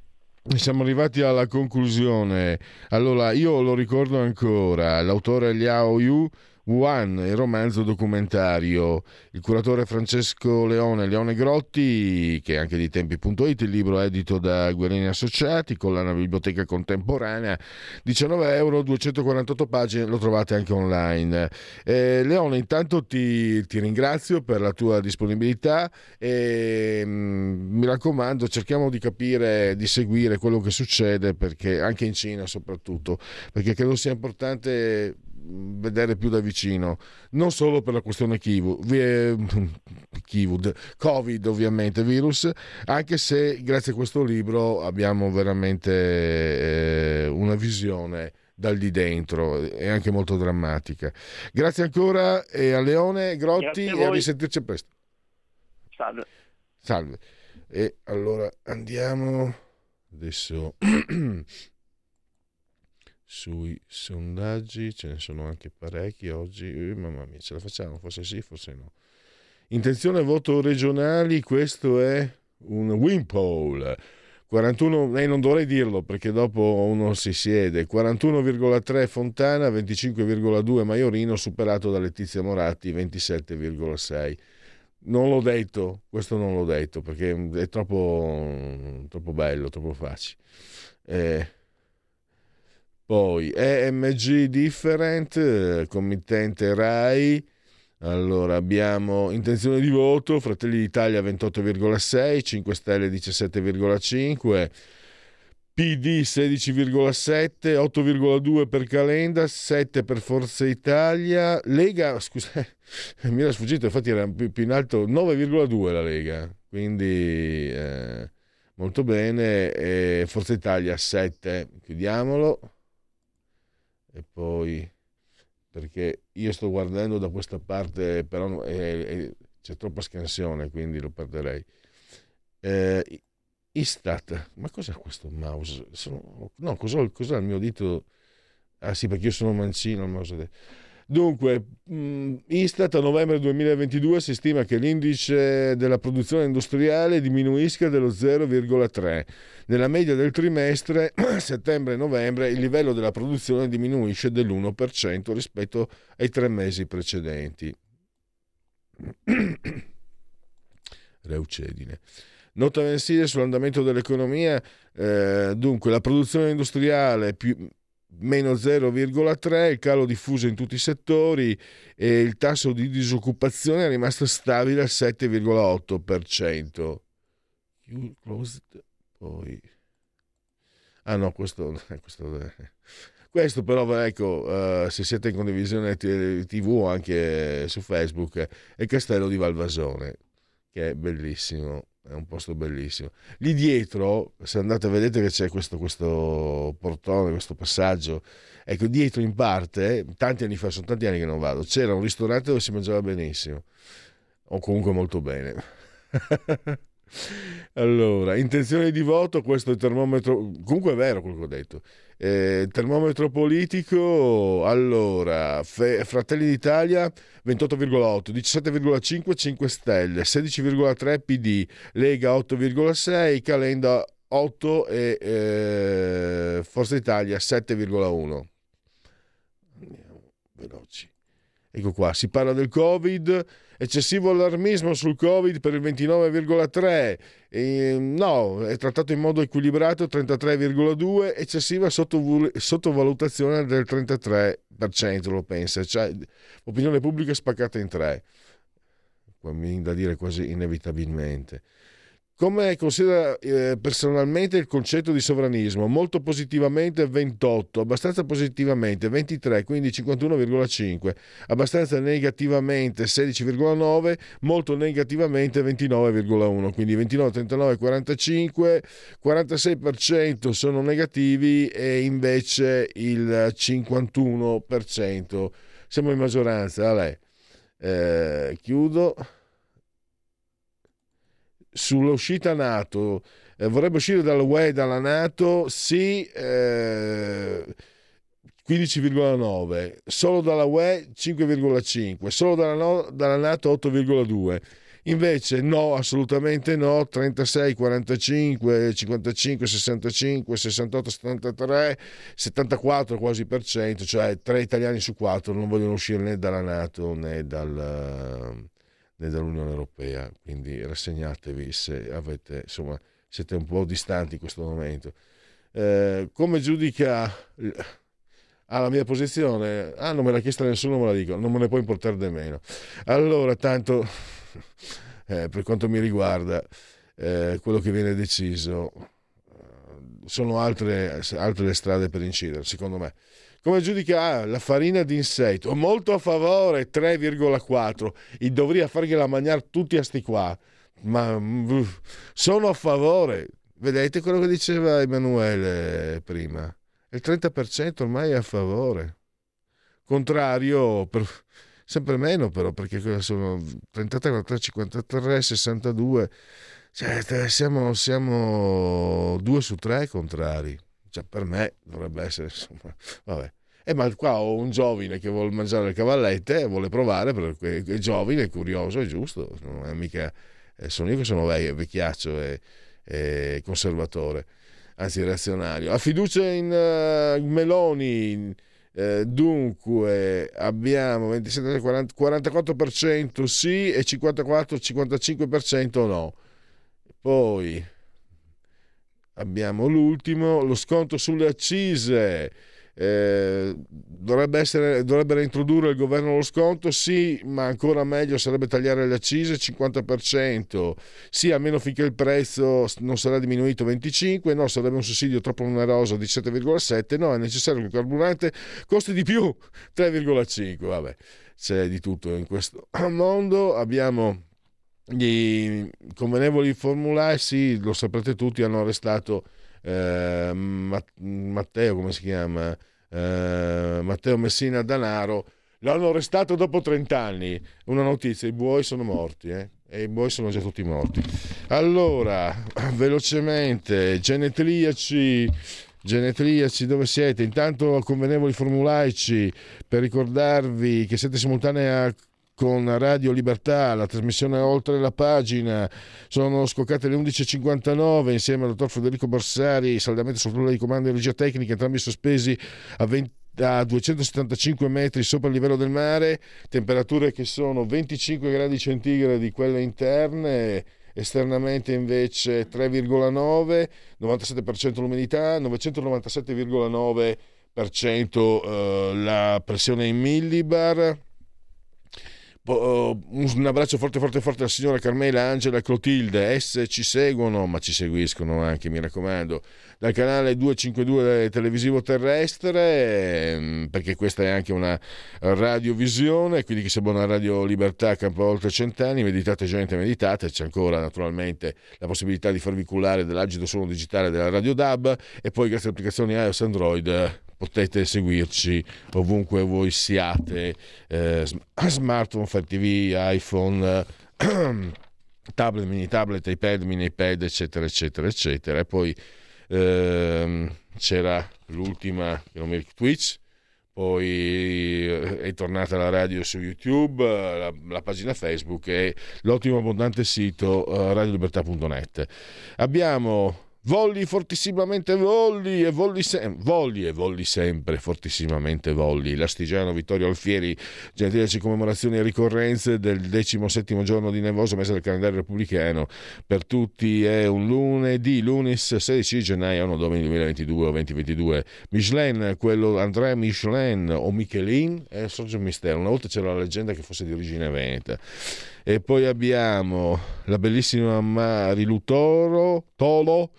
S1: siamo arrivati alla conclusione. Allora, io lo ricordo ancora, l'autore Liao Yu Wuhan, il romanzo documentario. Il curatore Francesco Leone, Leone Grotti, che è anche di tempi.it, il libro edito da Guerini Associati, con la biblioteca contemporanea, 19 euro, 248 pagine, lo trovate anche online. Eh, Leone, intanto ti, ti, ringrazio per la tua disponibilità e mh, mm, mi raccomando, cerchiamo di capire, di seguire quello che succede, perché anche in Cina soprattutto, perché credo sia importante vedere più da vicino, non solo per la questione Kivud, Covid ovviamente, virus, anche se grazie a questo libro abbiamo veramente eh, una visione dal di dentro e anche molto drammatica. Grazie ancora e a Leone Grotti a e a risentirci presto.
S8: Salve.
S1: Salve. E allora andiamo adesso sui sondaggi, ce ne sono anche parecchi oggi, eh, mamma mia, ce la facciamo? Forse sì, forse no. Intenzione voto regionali, questo è un windfall. 41, eh, non dovrei dirlo perché dopo uno si siede, 41,3 Fontana, 25,2 Maiorino, superato da Letizia Moratti, 27,6. Non l'ho detto, questo non l'ho detto perché è troppo, troppo bello, troppo facile. Eh, poi EMG Different, committente RAI. Allora abbiamo intenzione di voto, Fratelli d'Italia 28,6, 5 Stelle 17,5, PD 16,7, 8,2 per Calenda, 7 per Forza Italia, Lega, scusa, mi era sfuggito, infatti era più, in alto, 9,2 la Lega, quindi eh, molto bene, e Forza Italia 7, chiudiamolo e poi perché io sto guardando da questa parte, però è, è, c'è troppa scansione, quindi lo perderei. Eh, Istat, ma cos'è questo mouse? Sono, no, cos'ho, cos'è il mio dito? Ah sì, perché io sono mancino, il mouse. Dunque, Istat a novembre 2022 si stima che l'indice della produzione industriale diminuisca dello 0,3. Nella media del trimestre settembre-novembre il livello della produzione diminuisce dell'1% rispetto ai tre mesi precedenti. Reucedine. Nota mensile sull'andamento dell'economia, eh, dunque la produzione industriale più, meno 0,3, il calo diffuso in tutti i settori e il tasso di disoccupazione è rimasto stabile al 7,8%. Closed, poi... Ah no, questo, questo, questo però, ecco, uh, se siete in condivisione TV o anche su Facebook, è il castello di Valvasone, che è bellissimo è un posto bellissimo. Lì dietro, se andate a vedere che c'è questo, questo, portone, questo passaggio, ecco dietro in parte, tanti anni fa, sono tanti anni che non vado, c'era un ristorante dove si mangiava benissimo, o comunque molto bene. allora, intenzione di voto, questo è il termometro, comunque è vero quello che ho detto. Eh, termometro politico, allora, Fe- Fratelli d'Italia 28,8, 17,5 5 Stelle, 16,3 PD, Lega 8,6, Calenda 8 e eh, Forza Italia 7,1. Andiamo veloci. Ecco qua, si parla del Covid eccessivo allarmismo sul Covid per il 29,3%, e, no, è trattato in modo equilibrato 33,2%, eccessiva sottovalutazione del 33%, lo pensa, cioè opinione pubblica spaccata in tre, mi da dire quasi inevitabilmente. Come considera eh, personalmente il concetto di sovranismo? Molto positivamente 28, abbastanza positivamente 23, quindi 51,5, abbastanza negativamente 16,9, molto negativamente 29,1, quindi 29, 39, 45, 46% sono negativi e invece il 51% siamo in maggioranza. Eh, chiudo sull'uscita NATO, eh, vorrebbe uscire dalla UE e dalla NATO, sì, eh, 15,9, solo dalla UE 5,5, solo dalla, no, dalla NATO 8,2. Invece no, assolutamente no, 36, 45, 55, 65, 68, 73, 74 quasi per cento, cioè 3 italiani su 4 non vogliono uscire né dalla Nato né dal, né dall'Unione Europea, quindi rassegnatevi se avete, insomma, siete un po' distanti in questo momento. Eh, come giudica ah, la mia posizione? Ah, non me l'ha chiesta nessuno, me la dico, non me ne può importare nemmeno. Allora, tanto eh, per quanto mi riguarda, eh, quello che viene deciso eh, sono altre, altre strade per incidere, secondo me. Come giudica ah, la farina d'insetto? Molto a favore, 3,4. E dovrei fargliela mangiare tutti a sti qua. Ma sono a favore. Vedete quello che diceva Emanuele prima? Il 30% ormai è a favore. Contrario, per, sempre meno però, perché sono 33, 43, 53, 62. Cioè, siamo, siamo due su tre contrari. Cioè, per me dovrebbe essere, insomma, vabbè. Eh, ma qua ho un giovane che vuole mangiare le cavallette, vuole provare, perché è giovane, è curioso, è giusto. Non è mica, eh, sono io che sono vecchiaccio e, e, conservatore, anzi reazionario. Ha fiducia in uh, Meloni. Eh, dunque abbiamo 27, 40, 44% sì e 54-55% no. Poi abbiamo l'ultimo, lo sconto sulle accise eh, dovrebbe essere, dovrebbero introdurre il governo lo sconto? Sì, ma ancora meglio sarebbe tagliare le accise 50%. Sì, almeno finché il prezzo non sarà diminuito 25%, no, sarebbe un sussidio troppo oneroso di 7,7%, no, è necessario che il carburante costi di più 3,5%. Vabbè, c'è di tutto in questo mondo. Abbiamo gli convenevoli formulari, sì, lo saprete tutti, hanno arrestato eh, Matteo, come si chiama? Eh, Matteo Messina Danaro L'hanno arrestato dopo 30 anni. Una notizia, i buoi sono morti, eh? E i buoi sono già tutti morti. Allora, velocemente, genetriaci, genetriaci, dove siete? Intanto convenevoli formulaici per ricordarvi che siete simultanea con Radio Libertà, la trasmissione oltre la pagina. Sono scoccate le 11.59 insieme al dottor Federico Borsari, saldamente sul ruolo di comando di regia tecnica, entrambi sospesi a 20 a 275 metri sopra il livello del mare, temperature che sono 25 gradi centigradi quelle interne, esternamente invece 3,9, 97% l'umidità, 997,9% eh, la pressione in millibar un abbraccio forte forte forte alla signora Carmela, Angela e Clotilde, esse ci seguono, ma ci seguiscono anche, mi raccomando, dal canale 252 televisivo terrestre, ehm, perché questa è anche una radiovisione, quindi chi segue una Radio Libertà campo oltre cent'anni, meditate gente, meditate, c'è ancora naturalmente la possibilità di farvi cullare dell'agito suono digitale della Radio DAB e poi grazie alle applicazioni iOS Android potete seguirci ovunque voi siate, eh, smartphone, Fire TV, iPhone, tablet, mini tablet, iPad, mini iPad, eccetera, eccetera, eccetera. E poi ehm, c'era l'ultima, Twitch, poi eh, è tornata la radio su YouTube, la, la pagina Facebook e l'ottimo abbondante sito uh, radiolibertà.net. Abbiamo Volli fortissimamente volli e volli, se- volli e volli sempre fortissimamente volli. L'Astigiano Vittorio Alfieri, gentilici commemorazioni e ricorrenze del decimo settimo giorno di nevoso mese del calendario repubblicano. Per tutti è un lunedì, lunis 16 gennaio, anno domini 2022 o 2022. Michelin, quello André Michelin o Michelin, è sorge un mistero. Una volta c'era la leggenda che fosse di origine veneta. E poi abbiamo la bellissima Marilu Toro, Tolo,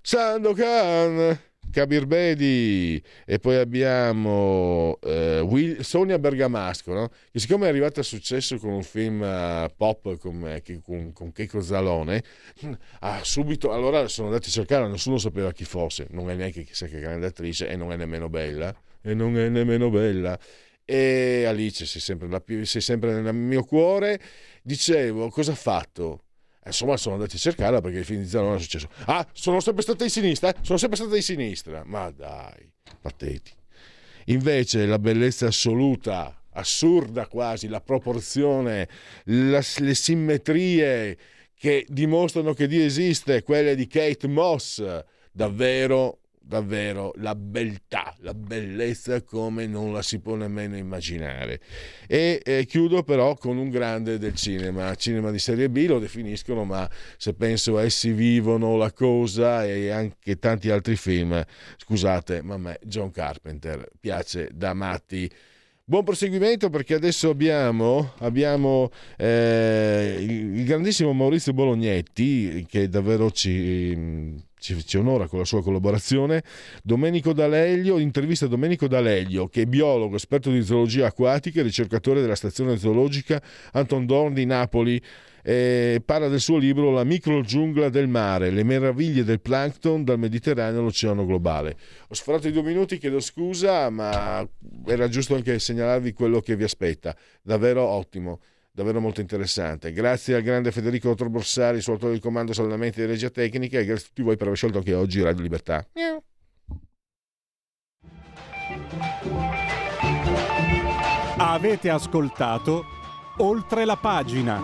S1: Sandokan, Kabir Bedi. E poi abbiamo eh, Will, Sonia Bergamasco no? che siccome è arrivata a successo con un film uh, pop con, con, con Checo Zalone ha subito allora sono andati a cercare nessuno sapeva chi fosse. Non è neanche chissà che grande attrice e non è nemmeno bella. E non è nemmeno bella. E Alice sei sempre, la, sei sempre nel mio cuore dicevo cosa ha fatto Insomma, sono andati a cercarla perché il film di Zalone è successo. Ah, sono sempre stata di sinistra? Sono sempre stata di sinistra. Ma dai, pateti. Invece la bellezza assoluta, assurda quasi, la proporzione, la, le simmetrie che dimostrano che Dio esiste, quelle di Kate Moss, davvero davvero la beltà, la bellezza come non la si può nemmeno immaginare. E eh, chiudo però con un grande del cinema, cinema di serie B lo definiscono, ma se penso a essi vivono la cosa e anche tanti altri film, scusate, ma a me John Carpenter piace da matti. Buon proseguimento perché adesso abbiamo, abbiamo eh, il grandissimo Maurizio Bolognetti che davvero ci ci, ci, onora con la sua collaborazione. Domenico D'Aleglio, intervista Domenico D'Aleglio, che è biologo, esperto di zoologia acquatica e ricercatore della stazione zoologica Anton Dorn di Napoli. Eh, parla del suo libro La microgiungla del mare, le meraviglie del plankton dal Mediterraneo all'oceano globale. Ho sforato i due minuti, chiedo scusa, ma era giusto anche segnalarvi quello che vi aspetta. Davvero ottimo davvero molto interessante. Grazie al grande Federico Dottor Borsari, suo autore di comando saldamente di regia tecnica e grazie a tutti voi per aver scelto anche oggi Radio Libertà.
S7: Avete ascoltato oltre la pagina.